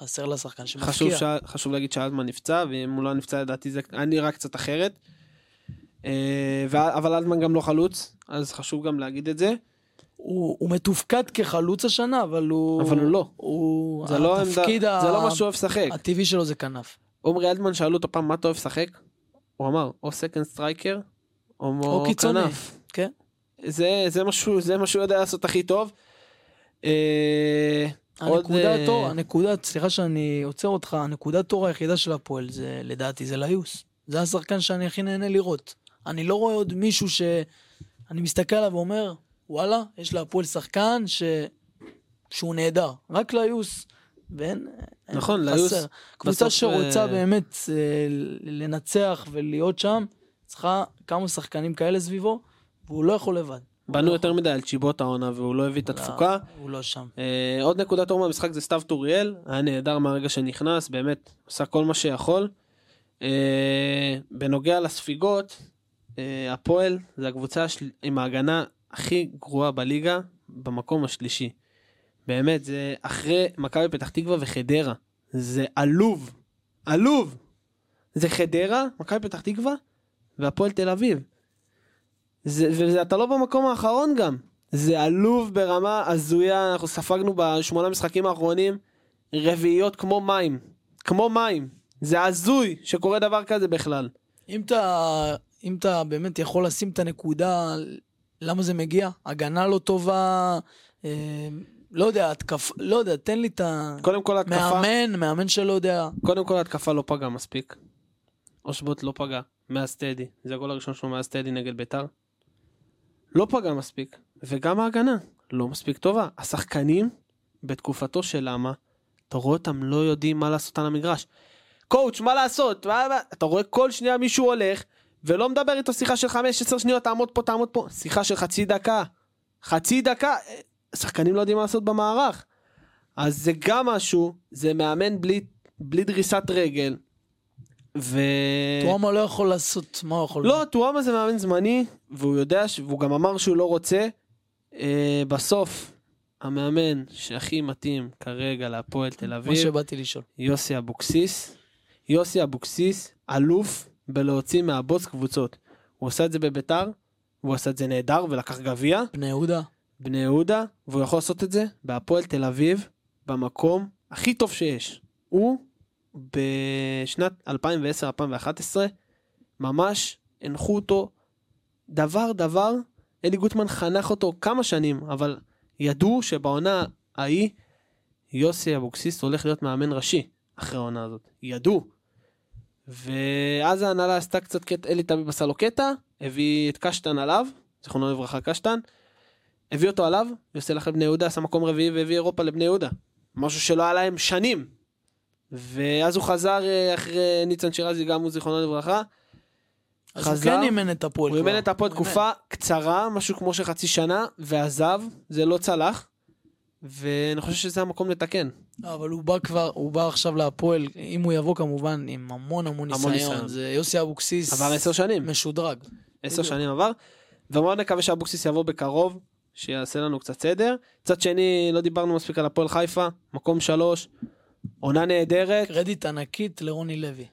חסר לה שחקן שמפקיע. חשוב, ש... חשוב להגיד שאלטמן נפצע, ואם הוא לא נפצע לדעתי זה היה נראה קצת אחרת. אה, ו... אבל אלטמן גם לא חלוץ, אז חשוב גם להגיד את זה. הוא, הוא מתופקד כחלוץ השנה, אבל הוא... אבל הוא לא. הוא... זה לא, עמדה, התפקיד ה... זה לא מה שהוא אוהב לשחק. הטבעי שלו זה כנף. עומרי אלטמן שאלו אותו פעם מה אתה אוהב לשחק? הוא אמר או second striker או, או קיצוני. כנף. כן. זה, זה, מה שהוא, זה מה שהוא יודע לעשות הכי טוב. אה, הנקודת אה, אור, הנקודת, סליחה שאני עוצר אותך, הנקודת אור היחידה של הפועל זה, לדעתי, זה ליוס. זה השחקן שאני הכי נהנה לראות. אני לא רואה עוד מישהו שאני מסתכל עליו ואומר, וואלה, יש להפועל שחקן ש... שהוא נהדר. רק ליוס. ואין... אין- נכון. ליוס קבוצה שרוצה אה, באמת אה, לנצח ולהיות שם, צריכה כמה שחקנים כאלה סביבו, והוא לא יכול לבד. בנו יותר מדי על צ'יבוט העונה והוא לא הביא את התפוקה. הוא לא שם. אה, עוד נקודת אור מהמשחק זה סתיו טוריאל, היה נהדר מהרגע שנכנס, באמת עשה כל מה שיכול. אה, בנוגע לספיגות, אה, הפועל זה הקבוצה. עם ההגנה הכי גרועה בליגה, במקום השלישי. באמת, זה אחרי מכבי פתח תקווה וחדרה. זה עלוב, עלוב. זה חדרה, מכבי פתח תקווה והפועל תל אביב. זה, ואתה לא במקום האחרון גם. זה עלוב ברמה הזויה, אנחנו ספגנו בשמונה משחקים האחרונים רביעיות כמו מים. כמו מים. זה הזוי שקורה דבר כזה בכלל. אם אתה, אם אתה באמת יכול לשים את הנקודה, למה זה מגיע? הגנה לא טובה, אה, לא יודע, התקף, לא יודע, תן לי את ה... קודם כל התקפה, מאמן, מאמן שלא יודע. קודם כל התקפה לא פגע מספיק. אושבוט לא פגע מאז טדי, זה הגול הראשון שלו מאז טדי נגד ביתר. לא פגע מספיק, וגם ההגנה לא מספיק טובה. השחקנים בתקופתו של למה, אתה רואה אותם לא יודעים מה לעשות על המגרש. קואוץ', מה לעשות? מה, מה? אתה רואה כל שנייה מישהו הולך, ולא מדבר איתו שיחה של 15 שניות, תעמוד פה, תעמוד פה. שיחה של חצי דקה. חצי דקה. אה, שחקנים לא יודעים מה לעשות במערך. אז זה גם משהו, זה מאמן בלי, בלי דריסת רגל. ו... טואמה לא יכול לעשות, מה הוא יכול לא, טואמה זה מאמן זמני, והוא יודע. והוא גם אמר שהוא לא רוצה. אה, בסוף, המאמן שהכי מתאים כרגע להפועל תל מה אביב, שבאתי לשאול. יוסי אבוקסיס. יוסי אבוקסיס, אלוף בלהוציא מהבוץ קבוצות. הוא עשה את זה בביתר, והוא עשה את זה נהדר ולקח גביע, בני יהודה, בני יהודה, והוא יכול לעשות את זה בהפועל תל אביב, במקום הכי טוב שיש. הוא בשנת 2010-2011, ממש הנחו אותו דבר דבר, אלי גוטמן חנך אותו כמה שנים, אבל ידעו שבעונה ההיא יוסי אבוקסיס הולך להיות מאמן ראשי אחרי העונה הזאת. ידעו. ואז ההנהלה עשתה קצת קטע, אלי טביב עשה לו קטע, הביא את קשטן עליו, זיכרונו לברכה קשטן, הביא אותו עליו, יוסי הלך לבני יהודה, עשה מקום רביעי והביא אירופה לבני יהודה. משהו שלא היה להם שנים. ואז הוא חזר אה, אחרי ניצן שירזי, גם הוא זיכרונו לברכה. אז הוא חזר, כן אימן את הפועל הוא. אימן את הפועל הוא אימן. תקופה קצרה, משהו כמו של חצי שנה, ועזב, זה לא צלח. ואני חושב שזה המקום לתקן. לא, אבל הוא בא כבר, הוא בא עכשיו להפועל, אם הוא יבוא כמובן עם המון המון ניסיון. ניסיון. זה יוסי אבוקסיס עבר עשר שנים. משודרג. עשר. שנים עבר. ומאוד נקווה שאבוקסיס יבוא בקרוב, שיעשה לנו קצת סדר. מצד שני, לא דיברנו מספיק על הפועל חיפה, מקום שלוש, עונה נהדרת. קרדיט ענקית לרוני לוי.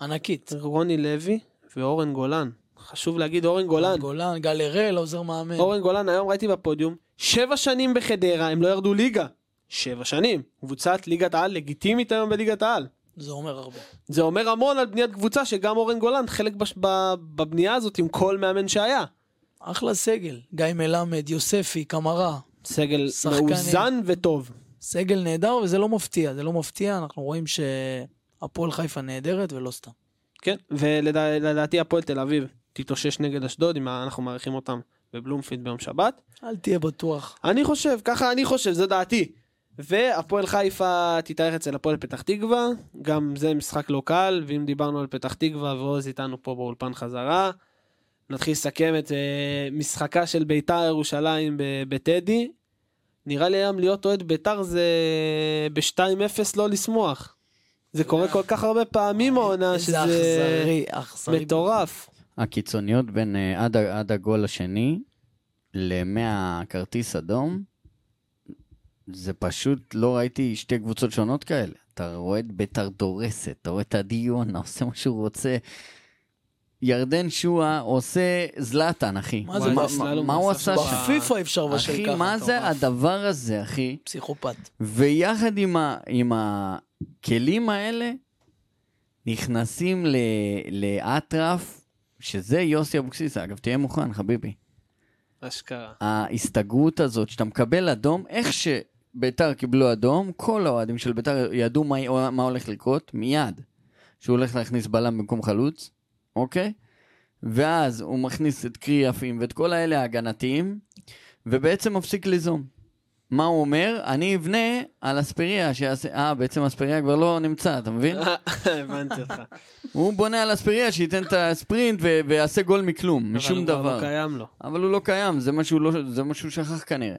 ענקית. רוני לוי ואורן גולן. חשוב להגיד אורן גולן. גולן, גל הראל, עוזר מאמן. אורן גולן, היום ראיתי בפודיום, שבע שנים בחדרה, הם לא ירדו ליגה. שבע שנים. קבוצת ליגת העל לגיטימית היום בליגת העל. זה אומר הרבה. זה אומר המון על בניית קבוצה שגם אורן גולן חלק בש... ב... בבנייה הזאת עם כל מאמן שהיה. אחלה סגל. גיא מלמד, יוספי, קמרה. סגל. מאוזן וטוב. סגל נהדר, וזה לא מפתיע. זה לא מפתיע, אנחנו רואים שהפועל חיפה נהדרת ולא סתם. כן, ולדעתי הפועל תל אביב תתאושש נגד אשדוד, אם אנחנו מארחים אותם בבלומפילד ביום שבת. אל תהיה בטוח. אני חושב, ככה אני חושב, זו דעתי. והפועל חיפה תתארח אצל הפועל פתח תקווה, גם זה משחק לא קל, ואם דיברנו על פתח תקווה ועוז איתנו פה באולפן חזרה, נתחיל לסכם את uh, משחקה של ביתר ירושלים בטדי. נראה לי היום להיות אוהד ביתר זה ב-2-0 לא לשמוח. זה קורה כל כך הרבה פעמים העונה, איזה שזה אכזרי, אכזרי. מטורף. הקיצוניות בין אה, עד, עד הגול השני למהכרטיס אדום, זה פשוט, לא ראיתי שתי קבוצות שונות כאלה. אתה רואה את ביתר דורסת, אתה רואה את עדי יונה עושה מה שהוא רוצה. ירדן שואה עושה זלאטן, אחי. מה זה, מה, מה הוא עשה שם? בפיפא אפשר לבשל אחי, ככה. מה זה. הדבר הזה, אחי? פסיכופת. ויחד עם, הכלים האלה, נכנסים ל, לאטרף, שזה יוסי אבוקסיס. אגב, תהיה מוכן, חביבי. אשכרה. ההסתגרות הזאת, שאתה מקבל אדום, איך שביתר קיבלו אדום, כל האוהדים של ביתר ידעו מה, מה הולך לקרות מיד. שהוא הולך להכניס בלם במקום חלוץ, אוקיי? ואז הוא מכניס את קרי יפים ואת כל האלה ההגנתיים, ובעצם מפסיק ליזום. מה הוא אומר? אני אבנה על אספריה שיעשה... אה, בעצם אספריה כבר לא נמצא, אתה מבין? הבנתי אותך. הוא בונה על אספריה שייתן את הספרינט ו- ויעשה גול מכלום, משום אבל הוא כבר דבר. לא קיים לו. אבל הוא לא קיים, זה מה שהוא, לא, זה מה שהוא שכח כנראה.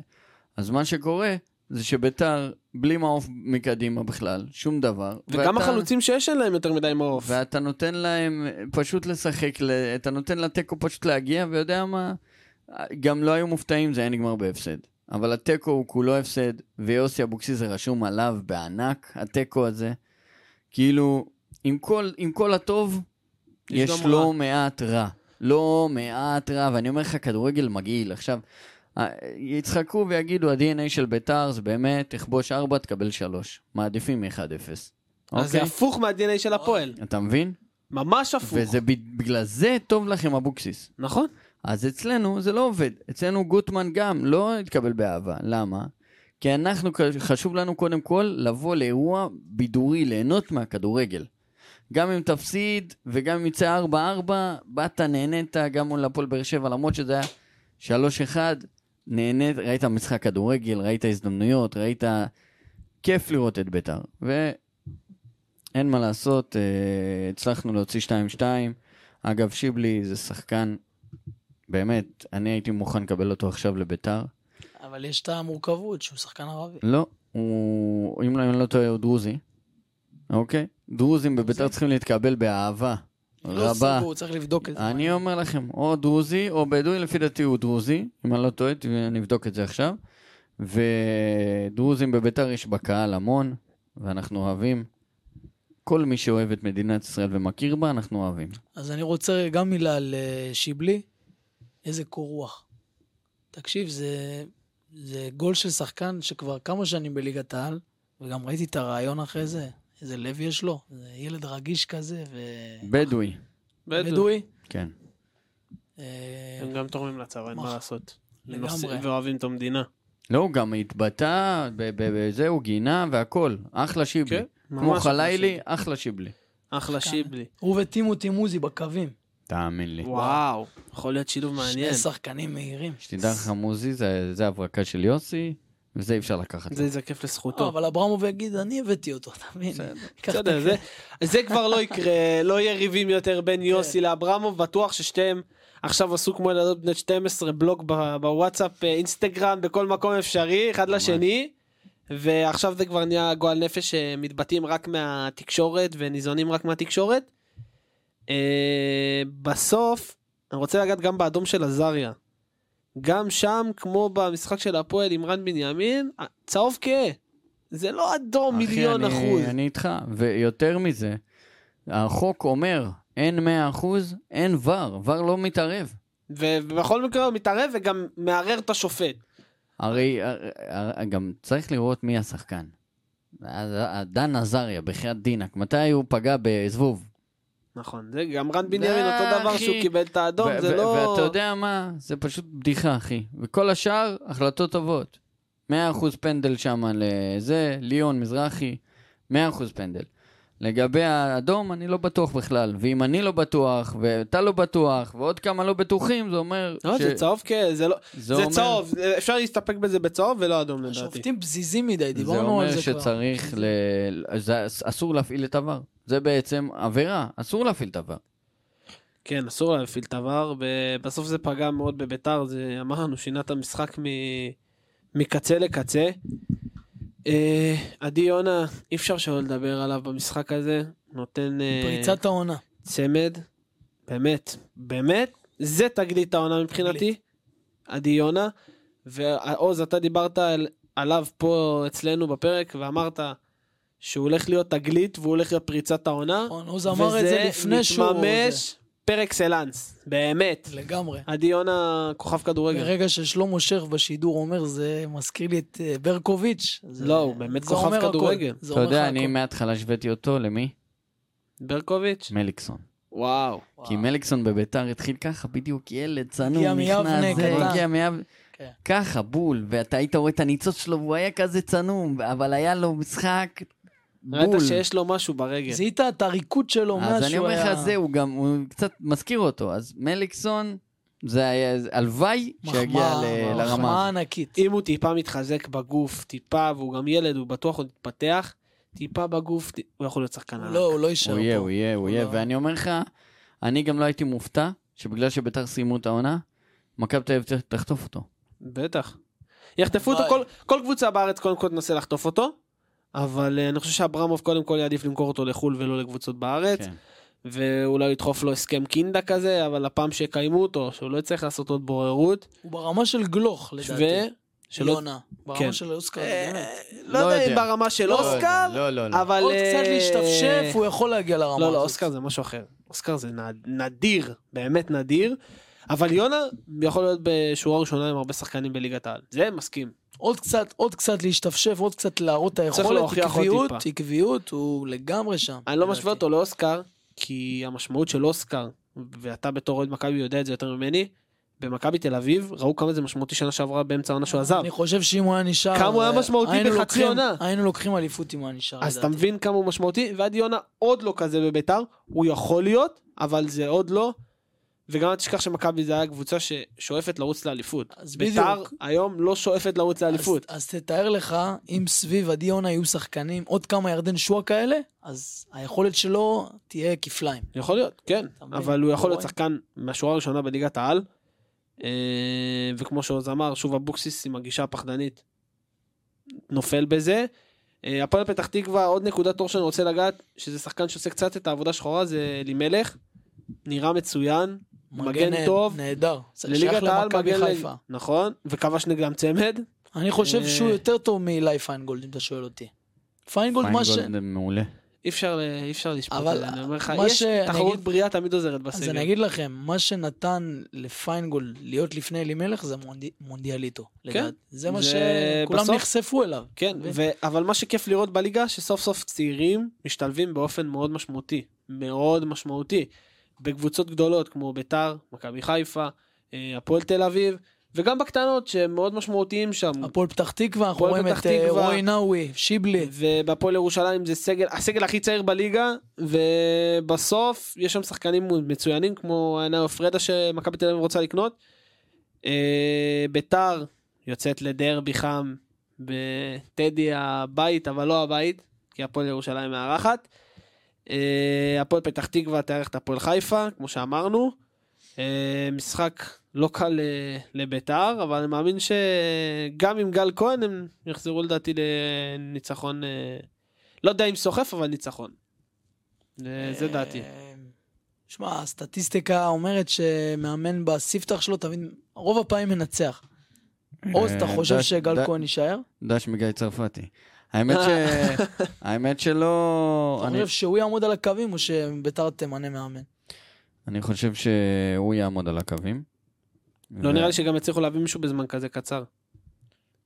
אז מה שקורה, זה שביתר, בלי מעוף מקדימה בכלל, שום דבר. וגם ואתה- החלוצים שיש להם יותר מדי מעוף. ואתה נותן להם פשוט לשחק, אתה נותן לתיקו פשוט להגיע, ויודע מה, גם לא היו מופתעים, זה היה נגמר בהפסד. אבל התיקו הוא כולו הפסד, ויוסי אבוקסיס זה רשום עליו בענק, התיקו הזה. כאילו, עם כל, עם כל הטוב, יש יש לא. מעט רע. לא מעט רע, ואני אומר לך, כדורגל מגעיל. עכשיו, יצחקו ויגידו, ה-DNA של ביתר זה באמת, תכבוש 4, תקבל 3. מעדיפים 1-0. אז זה אוקיי? הפוך מה-DNA של הפועל. אתה מבין? ממש הפוך. וזה בגלל זה טוב לכם אבוקסיס. נכון. אז אצלנו זה לא עובד. אצלנו גוטמן גם לא התקבל באהבה. למה? כי אנחנו, חשוב לנו קודם כל לבוא לאירוע בידורי, ליהנות מהכדורגל. גם אם תפסיד וגם אם יצא 4-4, באת, נהנית גם מול הפועל באר שבע, למרות שזה היה 3-1, נהנית, ראית משחק כדורגל, ראית הזדמנויות, ראית... כיף לראות את ביתר. ואין מה לעשות, אה, הצלחנו להוציא 2-2. אגב, שיבלי זה שחקן, באמת, אני הייתי מוכן לקבל אותו עכשיו לביתר. אבל יש את המורכבות שהוא שחקן ערבי. לא, הוא, אם לא, אני לא טועה, הוא דרוזי. אוקיי? דרוזים בביתר צריכים להתקבל באהבה לא רבה. סגור, צריך לבדוק את זה. אני אומר לכם, או דרוזי או בדואי, לפי דעתי הוא דרוזי, אם אני לא טועה, אני אבדוק את זה עכשיו. ודרוזים בביתר יש בקהל המון, ואנחנו אוהבים. כל מי שאוהב את מדינת ישראל ומכיר בה, אנחנו אוהבים. אז אני רוצה גם מילה על אה, שיבלי. איזה קור רוח. תקשיב, זה, זה גול של שחקן שכבר כמה שנים בליגת העל, וגם ראיתי את הרעיון אחרי זה. איזה לב יש לו. זה ילד רגיש כזה, ו... בדואי, בדואי. בדואי. כן. אה, הם גם תורמים לצבא, אין מה? לעשות. הם לגמרי. ואוהבים את המדינה. לא, הוא גם התבטא, ב- ב- בזה הוא גינה והכל. אחלה שיבלי. כן, כמו ממש אחלה חלילי, שיבלי. אחלה שיבלי. אחלה שיבלי. הוא וטימו טימוזי בקווים. תאמין לי. וואו, יכול להיות שילוב מעניין. שני שחקנים מהירים. שתדע לך, מוזי, זה זה הברקה של יוסי, וזה אי אפשר לקחת. זה יזקף לא, לזכותו. אבל אברמוב יגיד, אני הבאתי אותו, אתה מבין? בסדר, זה- זה כבר לא יקרה, לא יהיה ריבים יותר בין יוסי לאברמוב, בטוח ששתיהם עכשיו עשו כמו ילדות בנות 12 בלוג ב- בוואטסאפ, אה, אינסטגרם, בכל מקום אפשרי, אחד לשני, ועכשיו זה כבר נהיה גועל נפש שמתבטאים רק מהתקשורת וניזונים רק מהתקשורת. אה, בסוף, אני רוצה לגעת גם באדום של עזריה. גם שם, כמו במשחק של הפועל עם רן בנימין, צהוב כהה. זה לא אדום אחי, מיליון אני- אחוז. אני איתך, ויותר מזה, החוק אומר, אין 100%, אין ור, ור לא מתערב. ובכל מקרה הוא מתערב וגם מערער את השופט. הרי הרי- הרי- גם צריך לראות מי השחקן. דן עזריה, בחייאת דינק, מתי הוא פגע בזבוב? נכון, זה גם רן בנימין זה, אותו דבר אחי. שהוא קיבל את האדום, ו- זה ו- לא... ואתה יודע מה? זה פשוט בדיחה, אחי. וכל השאר, החלטות טובות. 100% פנדל שם לזה, ליאון מזרחי, 100% פנדל. לגבי האדום, אני לא בטוח בכלל. ואם אני לא בטוח, ואתה לא בטוח, ועוד כמה לא בטוחים, זה אומר... לא, ש- זה צהוב כ... זה לא... זה זה אומר- צהוב, אפשר להסתפק בזה בצהוב ולא אדום לדעתי. השופטים פזיזים מדי, זה דיברנו על אומר זה כבר. שצריך ל... זה אסור להפעיל את עבר. זה בעצם עבירה, אסור להפעיל את עבר. כן, אסור להפעיל את עבר, ובסוף זה פגע מאוד בביתר, זה אמרנו, שינה את המשחק מ... מקצה לקצה. אה, עדי יונה, אי אפשר שלא לדבר עליו במשחק הזה, נותן אה, פריצת העונה. צמד, באמת, באמת, זה תגלית העונה מבחינתי, עדי יונה, ועוז, אתה דיברת על, עליו פה אצלנו בפרק, ואמרת שהוא הולך להיות תגלית והוא הולך להיות פריצת העונה, נכון, עוז אמר את זה לפני שהוא... וזה מתממש פר אקסלנס, באמת. לגמרי. עדי יונה כוכב כדורגל. ברגע ששלמה שרף בשידור אומר, זה מזכיר לי את אה, ברקוביץ'. זה- לא, הוא באמת כוכב. כדורגל. אתה יודע, אני. מההתחלה השוויתי אותו למי? ברקוביץ'? מליקסון. וואו. כי מליקסון בביתר התחיל ככה, בדיוק ילד צנום, מיבנה, נכנס, קטן. הגיע מיבנה, כן. ככה, בול, ואתה היית רואה את הניצוץ שלו, והוא היה כזה צנום, אבל היה לו משחק ראית בול. שיש לו משהו ברגל. זיהית את הריקוד שלו מאז אז אני אומר היה... לך, זה, הוא גם, הוא קצת מזכיר אותו, אז מליקסון, זה היה, הלוואי שיגיע מחמאה, ל- מחמאה לרמה. הזאת. ענקית. אם הוא טיפה מתחזק בגוף, טיפה, והוא גם ילד, הוא בטוח עוד יתפתח, טיפה בגוף, הוא יכול להיות שחקן הוא ענק. לא, הוא לא יישאר הוא פה. יהיה, הוא יהיה, הוא הוא יהיה, לא- ואני אומר לך, אני גם לא הייתי מופתע, שבגלל שביתר סיימו את העונה, מכבי תל אביב תחטוף אותו. בטח. יחטפו אותו, כל קבוצה בארץ קודם כל תנסה לחטוף אותו, אבל אה, אני חושב שאברמוב קודם כל יעדיף למכור אותו לחו"ל ולא לקבוצות בארץ, כן. ואולי הוא ידחוף לו הסכם קינדה כזה, אבל הפעם שיקיימו אותו, שהוא לא יצטרך לעשות עוד בוררות, הוא ברמה של גלוך, לדעתי. ושלא... יונה. ברמה כן. של אוסקר, אה, באמת. לא לא יודע אם. ברמה של לא אוסקר, לא, לא, לא. אבל... עוד קצת אה, להשתפשף, הוא יכול להגיע לרמה הזאת. לא, לא, אוסקר זה משהו אחר. אוסקר זה נד- נדיר, באמת נדיר. אבל יונה יכול להיות בשורה ראשונה עם הרבה שחקנים בליגת העל. זה מסכים. עוד קצת, עוד קצת להשתפשף, עוד קצת להראות את היכולת, עקביות. עקביות, הוא לגמרי שם. אני לא. משווה אותו לאוסקר, כי המשמעות של אוסקר, ואתה בתור אוהד מכבי יודע את זה יותר ממני, במכבי תל אביב ראו כמה זה משמעותי שנה שעברה באמצע העונה שהוא עזב. אני חושב שאם הוא היה נשאר... כמה הוא היה משמעותי בחצי עונה. היינו לוקחים אליפות אם הוא היה נשאר, אז אתה. מבין כמה הוא משמעותי, ועדי יונה עוד לא כזה בביתר, הוא יכול להיות, אבל זה עוד לא. וגם אל תשכח שמכבי זה היה קבוצה ששואפת לרוץ לאליפות. אז ביתר בדיוק. היום לא שואפת לרוץ לאליפות. אז, אז תתאר לך, אם סביב עדי יונה יהיו שחקנים, עוד כמה ירדן שועה כאלה, אז היכולת שלו תהיה כפליים. יכול להיות, כן? אבל הוא יכול להיות רואה. שחקן מהשורה הראשונה בליגת העל. אה, וכמו שעוז אמר, שוב אבוקסיס עם הגישה הפחדנית נופל בזה. אה, הפועל פתח תקווה, עוד נקודת אור שאני רוצה לגעת, שזה שחקן שעושה קצת את העבודה שחורה, זה אלימלך. נראה מצוין, מגן טוב. נהדר. לליגת העל מגן... חיפה. נכון, וכבש נגדם צמד. אני חושב אה, שהוא יותר טוב מאילי פיינגולד, אם אתה שואל אותי. פיינגולד, מה ש... פיינגולד מעולה. אי אפשר, אי אפשר לשפוט אבל זה, אני אומר לך, מה יש ש- אני תחרות אגיד- בריאה תמיד עוזרת אז בסגל. אני אגיד לכם, מה שנתן לפיינגולד להיות לפני אלימלך זה מונדי- מונדיאליטו. לדעתי. זה מה שכולם בסוף- נחשפו אליו. כן, מבין? ו... אבל מה שכיף לראות בליגה, שסוף סוף צעירים משתלבים באופן מאוד משמעותי. מאוד משמעותי. בקבוצות גדולות כמו ביתר, מכבי חיפה, אה, הפועל תל אביב, וגם בקטנות שהם מאוד משמעותיים שם. הפועל פתח תקווה, אנחנו רואים את אה. רועי נאווי, שיבלי. ובהפועל ירושלים זה סגל, הסגל הכי צעיר בליגה, ובסוף יש שם שחקנים מצוינים כמו עיני פרדה שמכבי תל אביב רוצה לקנות. אה, ביתר יוצאת לדרבי חם בטדי הבית, אבל לא הבית, כי הפועל ירושלים מארחת. אה, הפועל פתח תקווה תארח את הפועל חיפה, כמו שאמרנו. אה, משחק לא קל אה, לביתר, אבל אני מאמין שגם עם גל כהן הם יחזרו לדעתי לניצחון, לא יודע אם סוחף, אבל ניצחון. זה דעתי. שמע, הסטטיסטיקה אומרת שמאמן בספתח שלו, תמיד, רוב הפעמים מנצח. עוז, אתה חושב שגל כהן יישאר? דש מגיא צרפתי. האמת ש... האמת שלא... אתה אני- חושב שהוא יעמוד על הקווים או שביתר תמנה מאמן? אני חושב שהוא יעמוד על הקווים. לא ו- נראה לי שגם יצליחו להביא מישהו בזמן כזה קצר.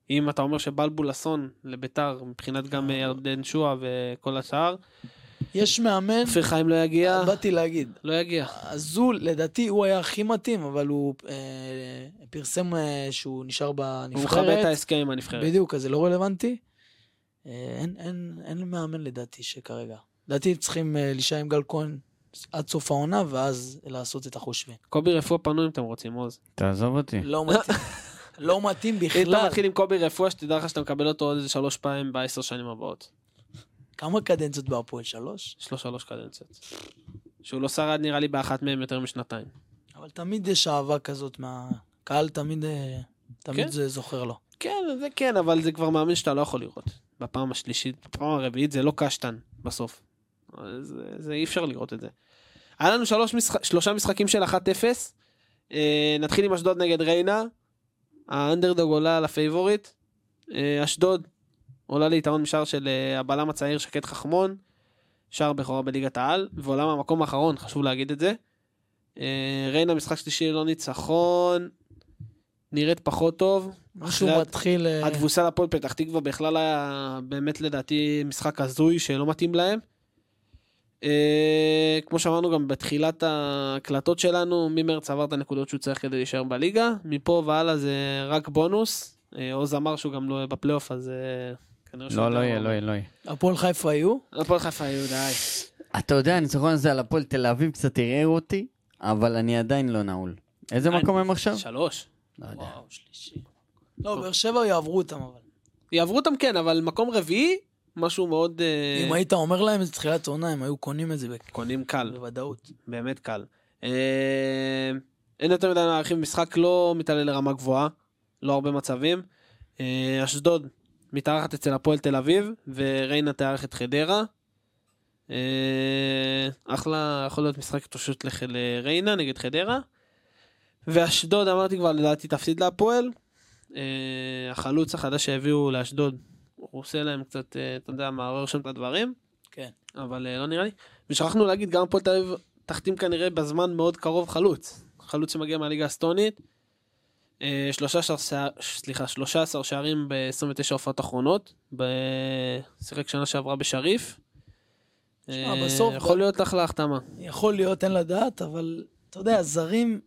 אם אתה אומר שבלבול אסון לביתר, מבחינת גם אה, ירדן שועה וכל השאר, יש מאמן, אופיר חיים לא יגיע, באתי להגיד, לא יגיע. אזול, לדעתי הוא היה הכי מתאים, אבל הוא אה, פרסם אה, שהוא נשאר הוא מכבד את בנבחרת. ההסכם עם הנבחרת. בדיוק, אז זה לא רלוונטי. אה, אין, אין, אין מאמן לדעתי שכרגע. לדעתי צריכים אה, להישאר עם גל כהן עד סוף העונה, ואז לעשות את החושבים. קובי רפואה פנוי אם אתם רוצים, עוז. תעזוב אותי. לא מתאים. לא מתאים אם אתה בכלל. מתחיל עם קובי רפואה, שתדע לך שאתה מקבל אותו עוד איזה שלוש פעמים בעשר שנים הבאות. כמה קדנציות בהפועל? שלוש? יש לו שלוש קדנציות. שהוא לא שרד נראה לי באחת מהם יותר משנתיים. אבל תמיד יש אהבה כזאת מהקהל, תמיד, אה, תמיד כן. זה זוכר לו. כן, זה כן, אבל זה כבר מאמין שאתה לא יכול לראות. בפעם השלישית, בפעם הרביעית זה לא קשטן בסוף. זה, זה אי אפשר לראות את זה. היה לנו שלוש משח... שלושה משחקים של 1-0. אה, נתחיל עם אשדוד נגד ריינה. האנדרדוג עולה על הפייבוריט. אה, אשדוד עולה ליתרון משער של אה, הבלם הצעיר שקד חכמון. שער בכורה בליגת העל, ועולה מהמקום האחרון, חשוב להגיד את זה. ריינה משחק שלישי ללא ניצחון. נראית פחות טוב. משהו מתחיל... אה, התבוסה לפועל פתח תקווה בכלל היה באמת לדעתי משחק הזוי שלא מתאים להם. אה, כמו שאמרנו גם בתחילת ההקלטות שלנו, ממרץ עבר את הנקודות שהוא צריך כדי להישאר בליגה, מפה והלאה זה רק בונוס. אה, עוז אמר שהוא גם לא יהיה בפלייאוף, אז אה, כנראה שהוא... לא, לא יהיה. לא יהיה, לא יהיה. הפועל חיפה היו? הפועל חיפה היו די. אתה יודע, הניצחון הזה על הפועל תל אביב קצת ערער אותי, אבל אני עדיין לא נעול. איזה אני- מקום הם עכשיו? שלוש. לא יודע. וואו, שלישי. לא, באר שבע יעברו אותם, אבל. יעברו אותם כן, אבל מקום רביעי, משהו מאוד... אה, אם היית אומר להם את תחילת העונה, הם היו קונים את זה קונים קל. בוודאות. באמת קל. אה, אין יותר מדי להרחיב, משחק לא מתעלה לרמה גבוהה, לא הרבה מצבים. אה, אשדוד מתארחת אצל הפועל תל אביב, וריינה תארח את חדרה. אחלה, יכול להיות משחק פשוט לח- לריינה נגד חדרה. ואשדוד, אמרתי כבר, לדעתי תפסיד להפועל. אה, החלוץ החדש שהביאו לאשדוד, הוא עושה להם קצת, אה, אתה יודע, מערער שם את הדברים. כן. אבל אה, לא נראה לי. ושכחנו להגיד, גם הפועל תל אביב תחתים כנראה בזמן מאוד קרוב חלוץ. חלוץ שמגיע מהליגה האסטונית. אה, 13, שער- סליחה, 13 שערים ב-29 הופעות אחרונות. ב- שיחק שנה שעברה בשריף. שמע, אה, בסוף יכול להיות אחלה החתמה. יכול להיות, אין לדעת, אבל אתה יודע, זרים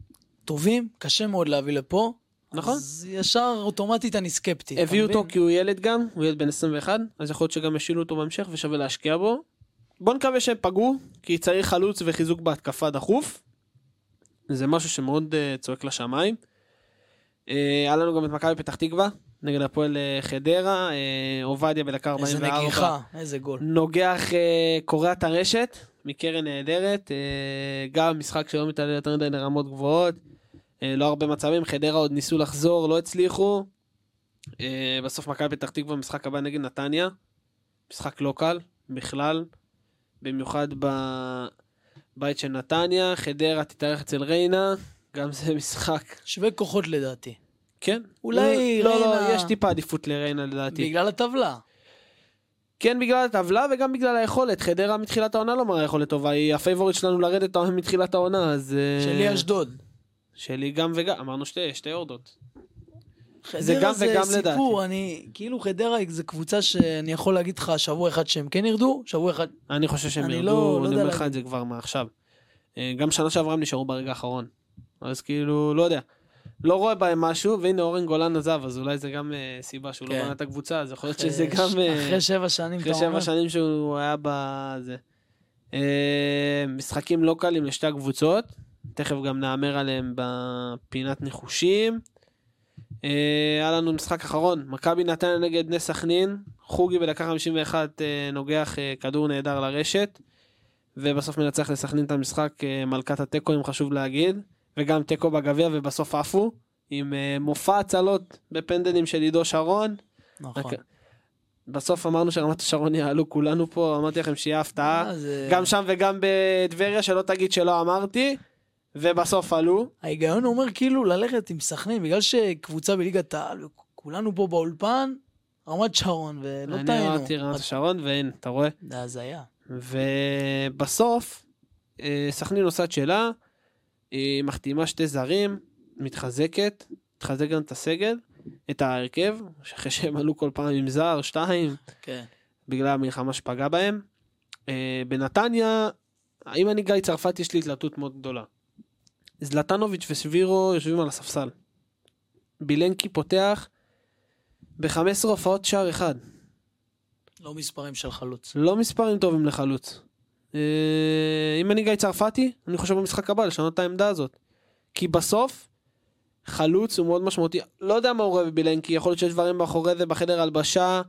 טובים, קשה מאוד להביא לפה. נכון. אז ישר אוטומטית אני סקפטי. הביאו אותו? כי הוא ילד גם, הוא ילד בן 21, אז יכול להיות שגם ישילו אותו בהמשך ושווה להשקיע בו. בוא נקווה שהם פגעו, כי צריך חלוץ וחיזוק בהתקפה דחוף. זה משהו שמאוד uh, צועק לשמיים. Uh, היה לנו גם את מכבי פתח תקווה, נגד הפועל uh, חדרה, uh, עובדיה בדקה 44. איזה נגיחה, איזה גול. נוגח uh, קורע את הרשת מקרן נהדרת, uh, גם משחק שלא מתעלה יותר מדי לרמות גבוהות, לא הרבה מצבים, חדרה עוד ניסו לחזור, לא הצליחו. Uh, בסוף מכבי פתח תקווה משחק הבא נגד נתניה, משחק לא קל בכלל, במיוחד בבית של נתניה, חדרה תתארח אצל ריינה, גם זה משחק, שווה כוחות לדעתי. כן. אולי לא, לא, ריינה- יש טיפה עדיפות לריינה לדעתי. בגלל הטבלה. כן בגלל הטבלה וגם בגלל היכולת, חדרה מתחילת העונה לא מראה יכולת טובה, היא הפייבוריט שלנו לרדת מתחילת העונה, אז... אה, שלי אשדוד. שלי גם וגם, אמרנו שתי, שתי יורדות. חדרה גם זה וגם סיפור, לדעתי. אני, כאילו חדרה זה קבוצה שאני יכול להגיד לך שבוע אחד שהם כן ירדו, שבוע אחד, אני חושב שהם אני ירדו, לא- לא אני יודע אומר לך להגיד. את זה כבר מעכשיו. אה, גם שנה שעברה הם נשארו ברגע האחרון. אז כאילו, לא יודע. לא רואה בהם משהו, והנה אורן גולן עזב, אז אולי זה גם אה, סיבה שהוא לא כן. בנה את הקבוצה, אז יכול להיות שזה ש- גם... אה, אחרי שבע שנים, אחרי אומר. שבע שנים שהוא היה בזה. אה, משחקים לא קלים לשתי הקבוצות, תכף גם נאמר עליהם בפינת ניחושים. אה, היה לנו משחק אחרון, מכבי נתניה נגד בני סכנין, חוגי בדקה 51 אה, נוגח אה, כדור נהדר לרשת, ובסוף מנצח לסכנין את המשחק מלכת התיקו, אם חשוב להגיד, וגם תיקו בגביע ובסוף עפו, עם מופע הצלות בפנדלים של עידו שרון. נכון. בסוף אמרנו שרמת השרון יעלו כולנו פה, אמרתי לכם שיהיה הפתעה. זה- גם שם וגם בטבריה, שלא תגיד שלא אמרתי, ובסוף עלו. ההיגיון אומר כאילו ללכת עם סכנין, בגלל שקבוצה בליגת העל, וכולנו פה באולפן, רמת שרון, ולא אני טעינו. אמרתי רמת השרון, והנה, אתה רואה. זה הזיה. ובסוף, אה, סכנין עושה את שלה, היא מחתימה שתי זרים, מתחזקת, מתחזק גם את הסגל, את ההרכב, אחרי שהם עלו כל פעם עם זר, שתיים, כן. בגלל המלחמה שפגעה בהם. אה, בנתניה, אם אני גיא צרפת יש לי התלבטות מאוד גדולה. זלטנוביץ' וסבירו יושבים על הספסל. בילנקי פותח ב-15 הופעות שער אחד. לא מספרים של חלוץ. לא מספרים טובים לחלוץ. אה, אם אני גיא צרפתי, אני חושב במשחק הבא לשנות את העמדה הזאת. כי בסוף, חלוץ הוא מאוד משמעותי. לא יודע מה הוא רואה בבילנקי, יכול להיות שיש דברים מאחורי זה בחדר הלבשה,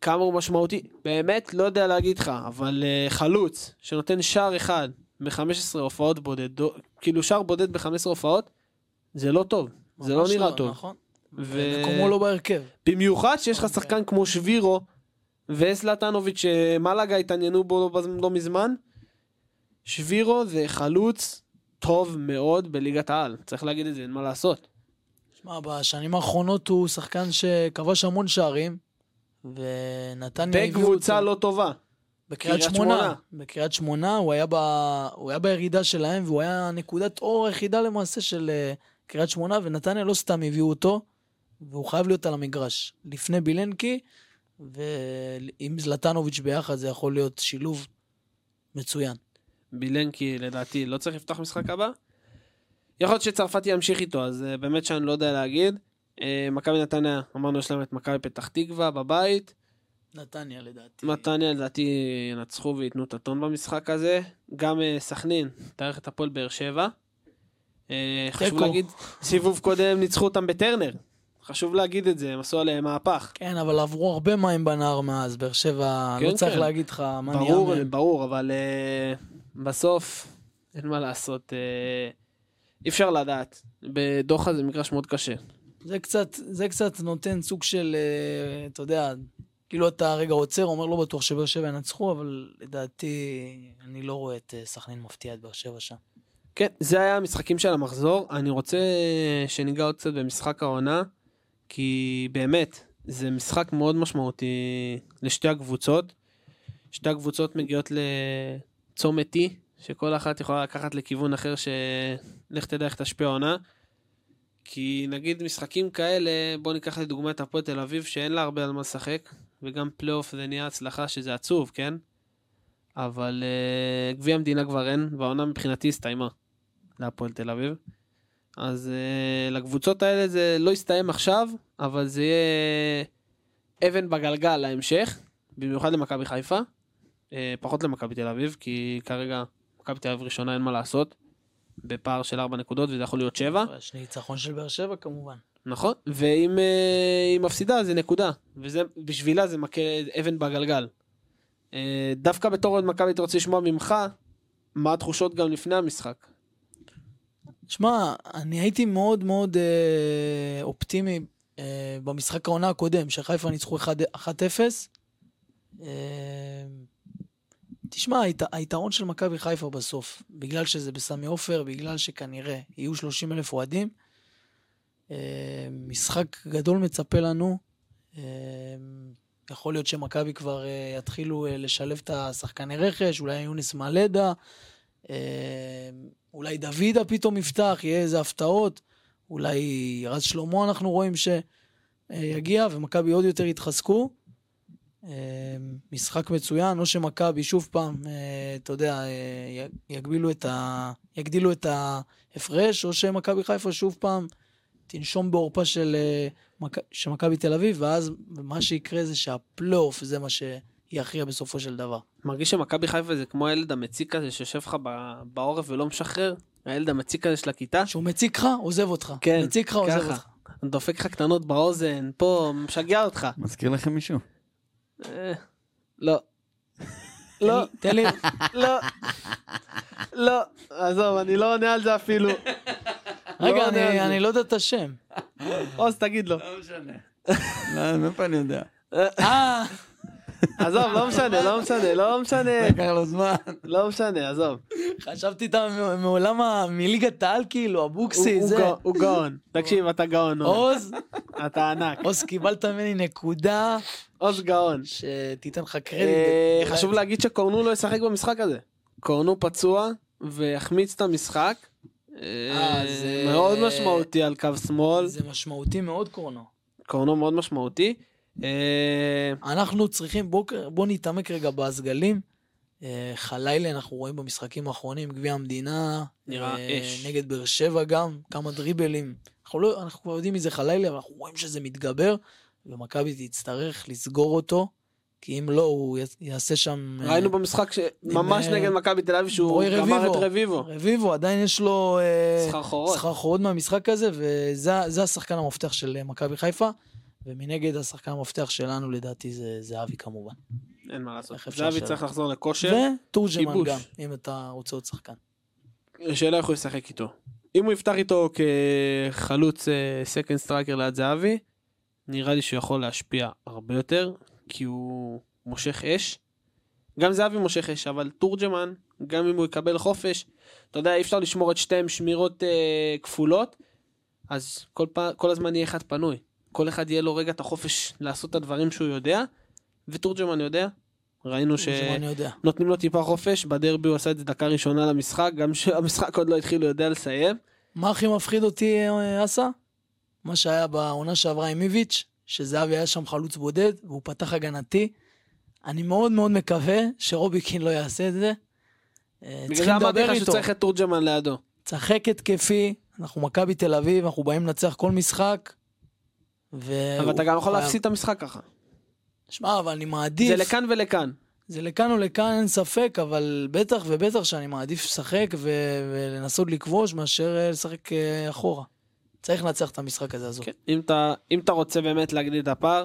כמה הוא משמעותי. באמת, לא יודע להגיד לך, אבל uh, חלוץ שנותן שער אחד ב-15 הופעות בודדות, כאילו שער בודד ב-15 הופעות, זה לא טוב. זה לא נראה טוב. נכון. ו- ומקומו לא בהרכב. במיוחד שיש לך אוקיי. שחקן כמו שבירו וסלטנוביץ' שמלאגה התעניינו בו לא, לא מזמן. שבירו זה חלוץ טוב מאוד בליגת העל, צריך להגיד את זה, אין מה לעשות. שמע, בשנים האחרונות הוא שחקן שכבש המון שערים, ונתניה הביאו אותו... בקבוצה לא טובה. בקריית קריית שמונה. שמונה. בקריית שמונה, הוא היה, ב... הוא היה בירידה שלהם, והוא היה נקודת אור היחידה למעשה של אה, קריית שמונה, ונתניה לא סתם הביאו אותו, והוא חייב להיות על המגרש. לפני בילנקי, ועם זלטנוביץ' ביחד זה יכול להיות שילוב מצוין. בילנקי לדעתי לא צריך לפתוח משחק הבא. יכול להיות שצרפתי ימשיך איתו, אז uh, באמת שאני לא יודע להגיד. Uh, מכבי נתניה, אמרנו יש להם את מכבי פתח תקווה בבית. נתניה לדעתי. נתניה לדעתי ינצחו וייתנו את הטון במשחק הזה. גם אה, סכנין, תארך את הפועל באר שבע. אה, חשוב. להגיד, סיבוב קודם ניצחו אותם בטרנר. חשוב להגיד את זה, הם עשו עליהם מהפך. כן, אבל עברו הרבה מים בנהר מאז, באר שבע, כן, לא צריך כן. להגיד לך מה נהיה ברור, מהם. ברור, אבל אה, בסוף אין מה לעשות. אה, אי אפשר לדעת. בדוחה זה מגרש מאוד קשה. זה קצת, זה קצת נותן סוג של, אה, אתה יודע, כאילו אתה רגע עוצר, אומר לא בטוח שבאר שבע ינצחו, אבל לדעתי, אני לא רואה את אה, סכנין מפתיע את באר שבע שם. כן, זה היה המשחקים של המחזור. אני רוצה שניגע עוד קצת במשחק העונה, כי באמת, זה משחק מאוד משמעותי לשתי הקבוצות. שתי הקבוצות מגיעות לצומת T, שכל אחת יכולה לקחת לכיוון אחר שלך תדע איך תשפיע העונה. כי נגיד משחקים כאלה, בוא ניקח לדוגמה את הפועל תל אביב, שאין לה הרבה על מה לשחק, וגם פלייאוף זה נהיה הצלחה שזה עצוב, כן? אבל uh, גביע המדינה כבר אין, והעונה מבחינתי הסתיימה להפועל תל אביב. אז uh, לקבוצות האלה זה לא יסתיים עכשיו, אבל זה יהיה אבן בגלגל להמשך, במיוחד למכבי חיפה, uh, פחות למכבי תל אביב, כי כרגע מכבי תל אביב ראשונה אין מה לעשות, בפער של 4 נקודות וזה יכול להיות 7. יש ניצחון של באר שבע כמובן. נכון, ואם אה, היא מפסידה זה נקודה, וזה בשבילה זה מכה אבן בגלגל. אה, דווקא בתור אוהד מכבי הייתי רוצה לשמוע ממך מה התחושות גם לפני המשחק. שמע, אני הייתי מאוד מאוד אה, אופטימי אה, במשחק העונה הקודם, שחיפה ניצחו 1- 1-0. אה, תשמע, הית, היתרון של מכבי חיפה בסוף, בגלל שזה בסמי עופר, בגלל שכנראה יהיו 30 אלף אוהדים, משחק גדול מצפה לנו. אה, יכול להיות שמכבי כבר אה, יתחילו אה, לשלב את השחקני רכש, אולי יונס מאלדה, אה, אולי דוידה פתאום יפתח, יהיה איזה הפתעות, אולי רז שלמה אנחנו רואים שיגיע, ומכבי עוד יותר יתחזקו. אה, משחק מצוין, או שמכבי שוב פעם, אה, אתה יודע, אה, יגבילו את ה... יגדילו את ההפרש, או שמכבי חיפה שוב פעם תנשום בעורפה של, אה, של מכבי תל אביב, ואז מה שיקרה זה שהפלייאוף זה מה שיכריע בסופו של דבר. מרגיש שמכבי חיפה זה כמו הילד המציק הזה שיושב לך ב- בעורף ולא משחרר? הילד המציק הזה של הכיתה? שהוא מציק לך, עוזב אותך. כן, מציק לך, עוזב. אותך. דופק לך קטנות באוזן, פה, משגע אותך. מזכיר לכם מישהו? אה, לא. לא, תן לי, לא. לא, עזוב, אני לא עונה על זה אפילו. רגע, לא על אני- לא יודע את השם. עוז, תגיד לו. לא משנה. לא, מאיפה אני יודע? אה, עזוב, לא משנה, לא משנה, לא משנה. לקח לו זמן. לא משנה, עזוב. חשבתי אתה מ- מעולם, ה- מליגת העל כאילו, אבוקסיס, הוא זה. הוא גאון. תקשיב, אתה גאון. עוז. אתה ענק. עוז, קיבלת ממני נקודה עוז גאון. שתיתן לך אה, קרדיט. חשוב להגיד שקורנו לא ישחק במשחק הזה. קורנו פצוע והחמיץ את המשחק. אה, זה- מאוד משמעותי על קו שמאל, זה משמעותי מאוד קורנו. קורנו מאוד משמעותי. אה, אנחנו צריכים, בוא, בוא נתעמק רגע בסגלים. אה, חלילה אנחנו רואים במשחקים האחרונים, גביע המדינה, נראה אה, אש. נגד באר שבע גם, כמה דריבלים. אנחנו, לא, אנחנו כבר יודעים מי זה חלילה, אבל אנחנו רואים שזה מתגבר, ומכבי תצטרך לסגור אותו, כי אם לא, הוא יעשה שם... אה, ראינו במשחק שממש עם, נגד אה, מכבי תל אביב שהוא גמר את רביבו. רביבו. עדיין יש לו... אה, סחרחורות. סחרחורות מהמשחק הזה, וזה זה השחקן המפתח של אה, מכבי חיפה, ומנגד השחקן המפתח שלנו לדעתי זה זהבי כמובן. אין מה לעשות. זהבי? צריך לחזור לכושר. וטורג'מן. גם, אם אתה רוצה עוד שחקן. השאלה איך הוא ישחק איתו. אם הוא יפתח איתו כחלוץ second striker ליד זהבי, נראה לי שהוא יכול להשפיע הרבה יותר, כי הוא מושך אש. גם זהבי מושך אש, אבל תורג'מן, גם אם הוא יקבל חופש, אתה יודע, אי אפשר לשמור את שתיהם שמירות אה, כפולות, אז כל, פעם, כל הזמן יהיה אחד פנוי. כל אחד יהיה לו רגע את החופש לעשות את הדברים שהוא יודע, ותורג'מן יודע. ראינו ש... טורג'מן יודע. נותנים לו טיפה חופש, בדרבי הוא עשה את זה דקה ראשונה למשחק, גם שהמשחק עוד לא התחיל הוא יודע לסיים. מה הכי מפחיד אותי, אה, אסה? מה שהיה בעונה שעברה עם איביץ', שזהבי היה שם חלוץ בודד, והוא פתח הגנתי. אני מאוד מאוד מקווה שרוביקין לא יעשה את זה. אה, בגלל צריכים זה אמרתי לדבר לך איתו. שצריך את תורג'מן לידו. צחק התקפי, אנחנו מכבי תל אביב, אנחנו באים לנצח כל משחק. אבל אתה גם יכול להפסיד את המשחק ככה. שמע, אבל אני מעדיף... זה לכאן ולכאן. זה לכאן או לכאן, אין ספק, אבל בטח ובטח שאני מעדיף לשחק. ולנסות לכבוש מאשר אה, לשחק אה, אחורה. צריך לנצח את המשחק הזה, עזוב. כן. אם אתה- אם אתה רוצה באמת להגדיל את הפער,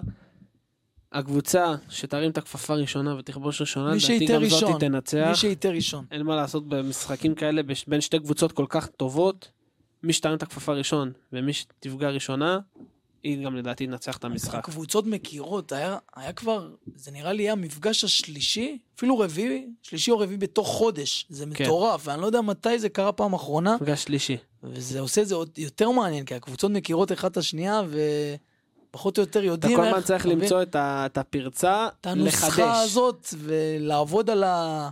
הקבוצה שתרים את הכפפה ראשונה ותכבוש ראשונה, לדעתי גם ראשון. זאתי תנצח. מי שייתן ראשון. אין מה לעשות במשחקים כאלה בין שתי קבוצות כל כך טובות. מי שתרים את הכפפה ראשון ומי שתפגע ראשונה, היא גם לדעתי תנצח את המשחק. הקבוצות מכירות, היה, היה כבר, זה נראה לי היה המפגש השלישי, אפילו רביעי, שלישי או רביעי בתוך חודש. זה כן. מטורף, ואני לא יודע מתי זה קרה פעם אחרונה, מפגש שלישי. וזה עושה את זה עוד יותר מעניין, כי הקבוצות מכירות אחת את השנייה, ופחות או יותר אתה יודעים כל איך... הזמן צריך אתה מבין? למצוא את ה- את הפרצה, את הנוסחה לחדש. הזאת, ולעבוד על, ה...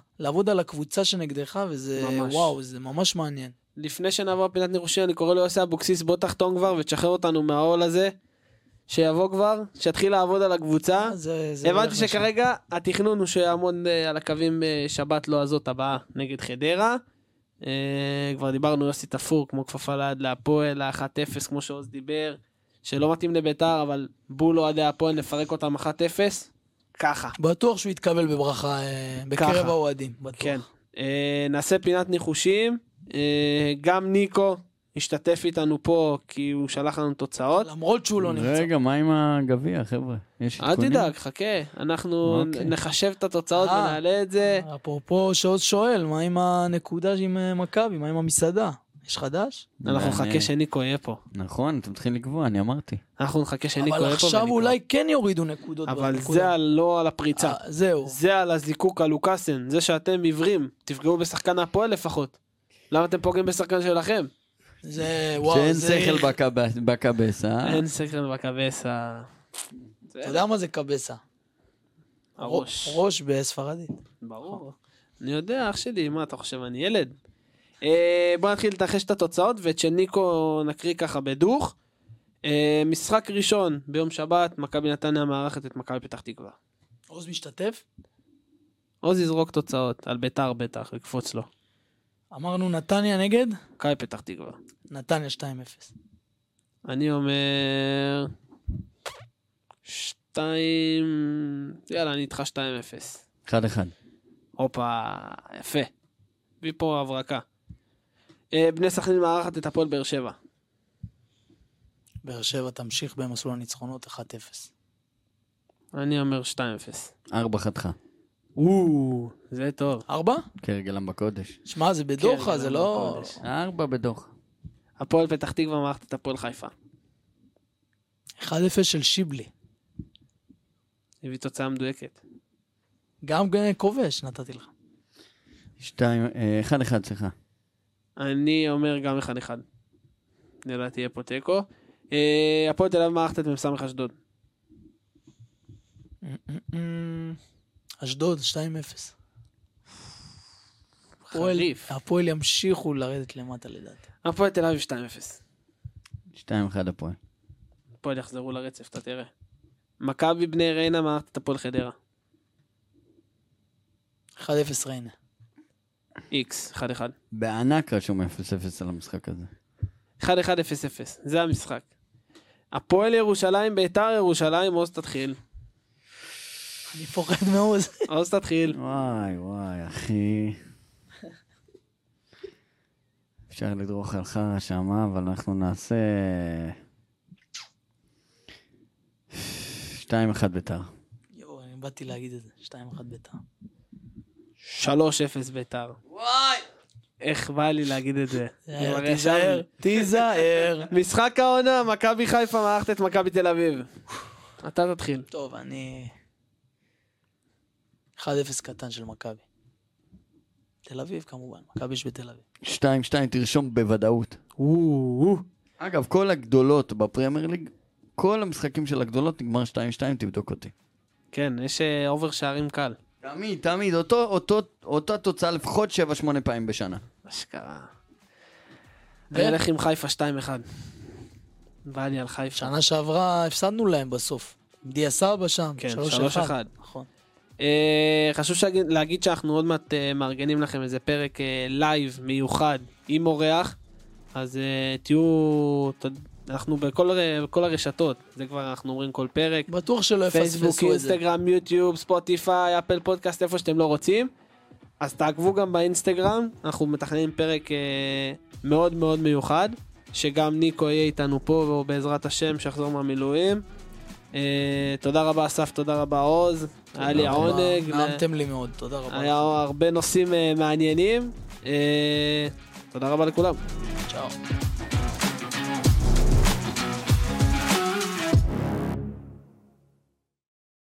על הקבוצה שנגדך, וזה, ממש. וואו, זה ממש מעניין. לפני שנעבור פינת ניחושי, אני קורא ליוסי אבוקסיס, בוא תחתום כבר ותשחרר אותנו מהעול הזה. שיבוא כבר, שיתחיל לעבוד על הקבוצה. זה, זה הבנתי. שכרגע התכנון הוא שיעמוד אה, על הקווים אה, שבת לא הזאת הבאה נגד חדרה. אה, כבר דיברנו יוסי תפור כמו כפפה ליד להפועל, ה-1-0 כמו שעוז דיבר, שלא מתאים לביתר אבל בול אוהדי הפועל נפרק אותם 1-0. ככה. בטוח שהוא יתקבל בברכה אה, בקרב. האוהדים, בטוח. כן. אה, נעשה פינת ניחושים. אה, גם ניקו השתתף איתנו פה כי הוא שלח לנו תוצאות. למרות שהוא לא נמצא. רגע, מה עם הגביע, חבר'ה? יש אל? תדאג, חכה, אנחנו אוקיי. נחשב את התוצאות אה. ונעלה את זה. אפרופו שעוז שואל, מה עם הנקודה עם מכבי? מה עם המסעדה? יש חדש? אנחנו נחכה שניקו יהיה פה. נכון, אתם צריכים לקבוע, אני אמרתי. אנחנו נחכה שניקו אבל יהיה פה. עכשיו ונקרא. אולי כן יורידו נקודות. אבל. זה על- לא על הפריצה. אה, זהו. זה על הזיקוק הלוקאסן. זה שאתם עיוורים. תפגעו בשחקן הפועל לפחות. למה אתם פוגעים בשחקן שלכם? זה, וואו, שאין זה... שכל בקב- בקבסה. אין שכל בקבסה. אתה יודע מה זה קבסה? הראש. ראש בספרדית. ברור. אני יודע, אח שלי, מה אתה חושב, אני ילד. אה, בוא נתחיל לתרחש את התוצאות, ואת של ניקו נקריא ככה בדוך. אה, משחק ראשון ביום שבת, מכבי נתניה מארחת את מכבי פתח תקווה. עוז משתתף? עוז יזרוק תוצאות, על ביתר בטח, יקפוץ לו. אמרנו נתניה נגד? מכבי פתח תקווה. נתניה 2-0. אני אומר... שתיים... יאללה, אני איתך 2-0. אחד אחד. הופה, יפה. הביא פה הברקה. אה, בני סכנין מארחת את הפועל באר שבע. באר שבע תמשיך במסלול הניצחונות 1-0. אני אומר 2-0. ארבע חתך. או, זה טוב. ארבע? כהרגלם בקודש. שמע, זה בדוחה, זה לא... ארבע בדוח. הפועל פתח תקווה מארחת את הפועל חיפה. 1-0 של שיבלי. הביא תוצאה מדויקת. גם כובש נתתי לך. שתיים, אה, אחד אחד, סליחה. אני אומר גם 1-1. לדעתי יהיה פה תיקו. אה, הפועל תל אביב מארחת את מ"ס אשדוד. אשדוד 2-0. הפועל- חריף. הפועל ימשיכו לרדת למטה לדעתי. הפועל תל אביב 2-0. 2-1 הפועל. הפועל יחזרו לרצף, אתה תראה. מכבי בני ריינה מערכת את הפועל חדרה. 1-0 ריינה. איקס, 1-1. בענק רשום 0-0 על המשחק הזה. 1-1-0-0, זה המשחק. הפועל ירושלים, ביתר ירושלים, עוז תתחיל. אני פוחד מעוז. עוז תתחיל. וואי וואי, אחי. אפשר לדרוך עליך שמה, אבל אנחנו נעשה... 2-1 ביתר. יואו, אני באתי להגיד את זה. 2-1 ביתר. 3-0 ביתר. וואי! איך בא לי להגיד את זה. תיזהר. תיזהר. משחק העונה, מכבי חיפה מערכת את מכבי תל אביב. אתה תתחיל. טוב, אני... 1-0 קטן של מכבי. תל אביב כמובן, מכבי יש בתל אביב. 2-2 תרשום בוודאות. אגב, כל הגדולות בפרמייר ליג, כל המשחקים של הגדולות נגמר 2-2, תבדוק אותי. כן, יש אה, over שערים קל. תמיד, תמיד, אותו, אותו, אותה תוצאה לפחות 7-8 פעמים בשנה. אשכרה. אני אלך עם חיפה 2-1. בא לי על חיפה. שנה שעברה הפסדנו להם בסוף. דיה סבא שם, כן, 3-1. 3-1. נכון. אה, חשוב שגיד- להגיד שאנחנו עוד מעט אה, מארגנים לכם איזה פרק אה, לייב מיוחד עם אורח, אז אה, תהיו, אנחנו בכל בכל הרשתות, זה כבר אנחנו אומרים כל פרק, בטוח שלא פייסבוק, יפספסו את זה. אינסטגרם, יוטיוב, ספוטיפיי, אפל פודקאסט, איפה שאתם לא רוצים. אז תעקבו גם באינסטגרם, אנחנו מתכננים פרק אה, מאוד מאוד מיוחד, שגם ניקו יהיה איתנו פה בעזרת השם, שיחזור מהמילואים. אה, תודה רבה אסף, תודה רבה עוז, היה לי העונג. נעמתם לי מאוד, תודה רבה. היה הרבה נושאים אה, מעניינים. אה, תודה רבה לכולם. צ'או.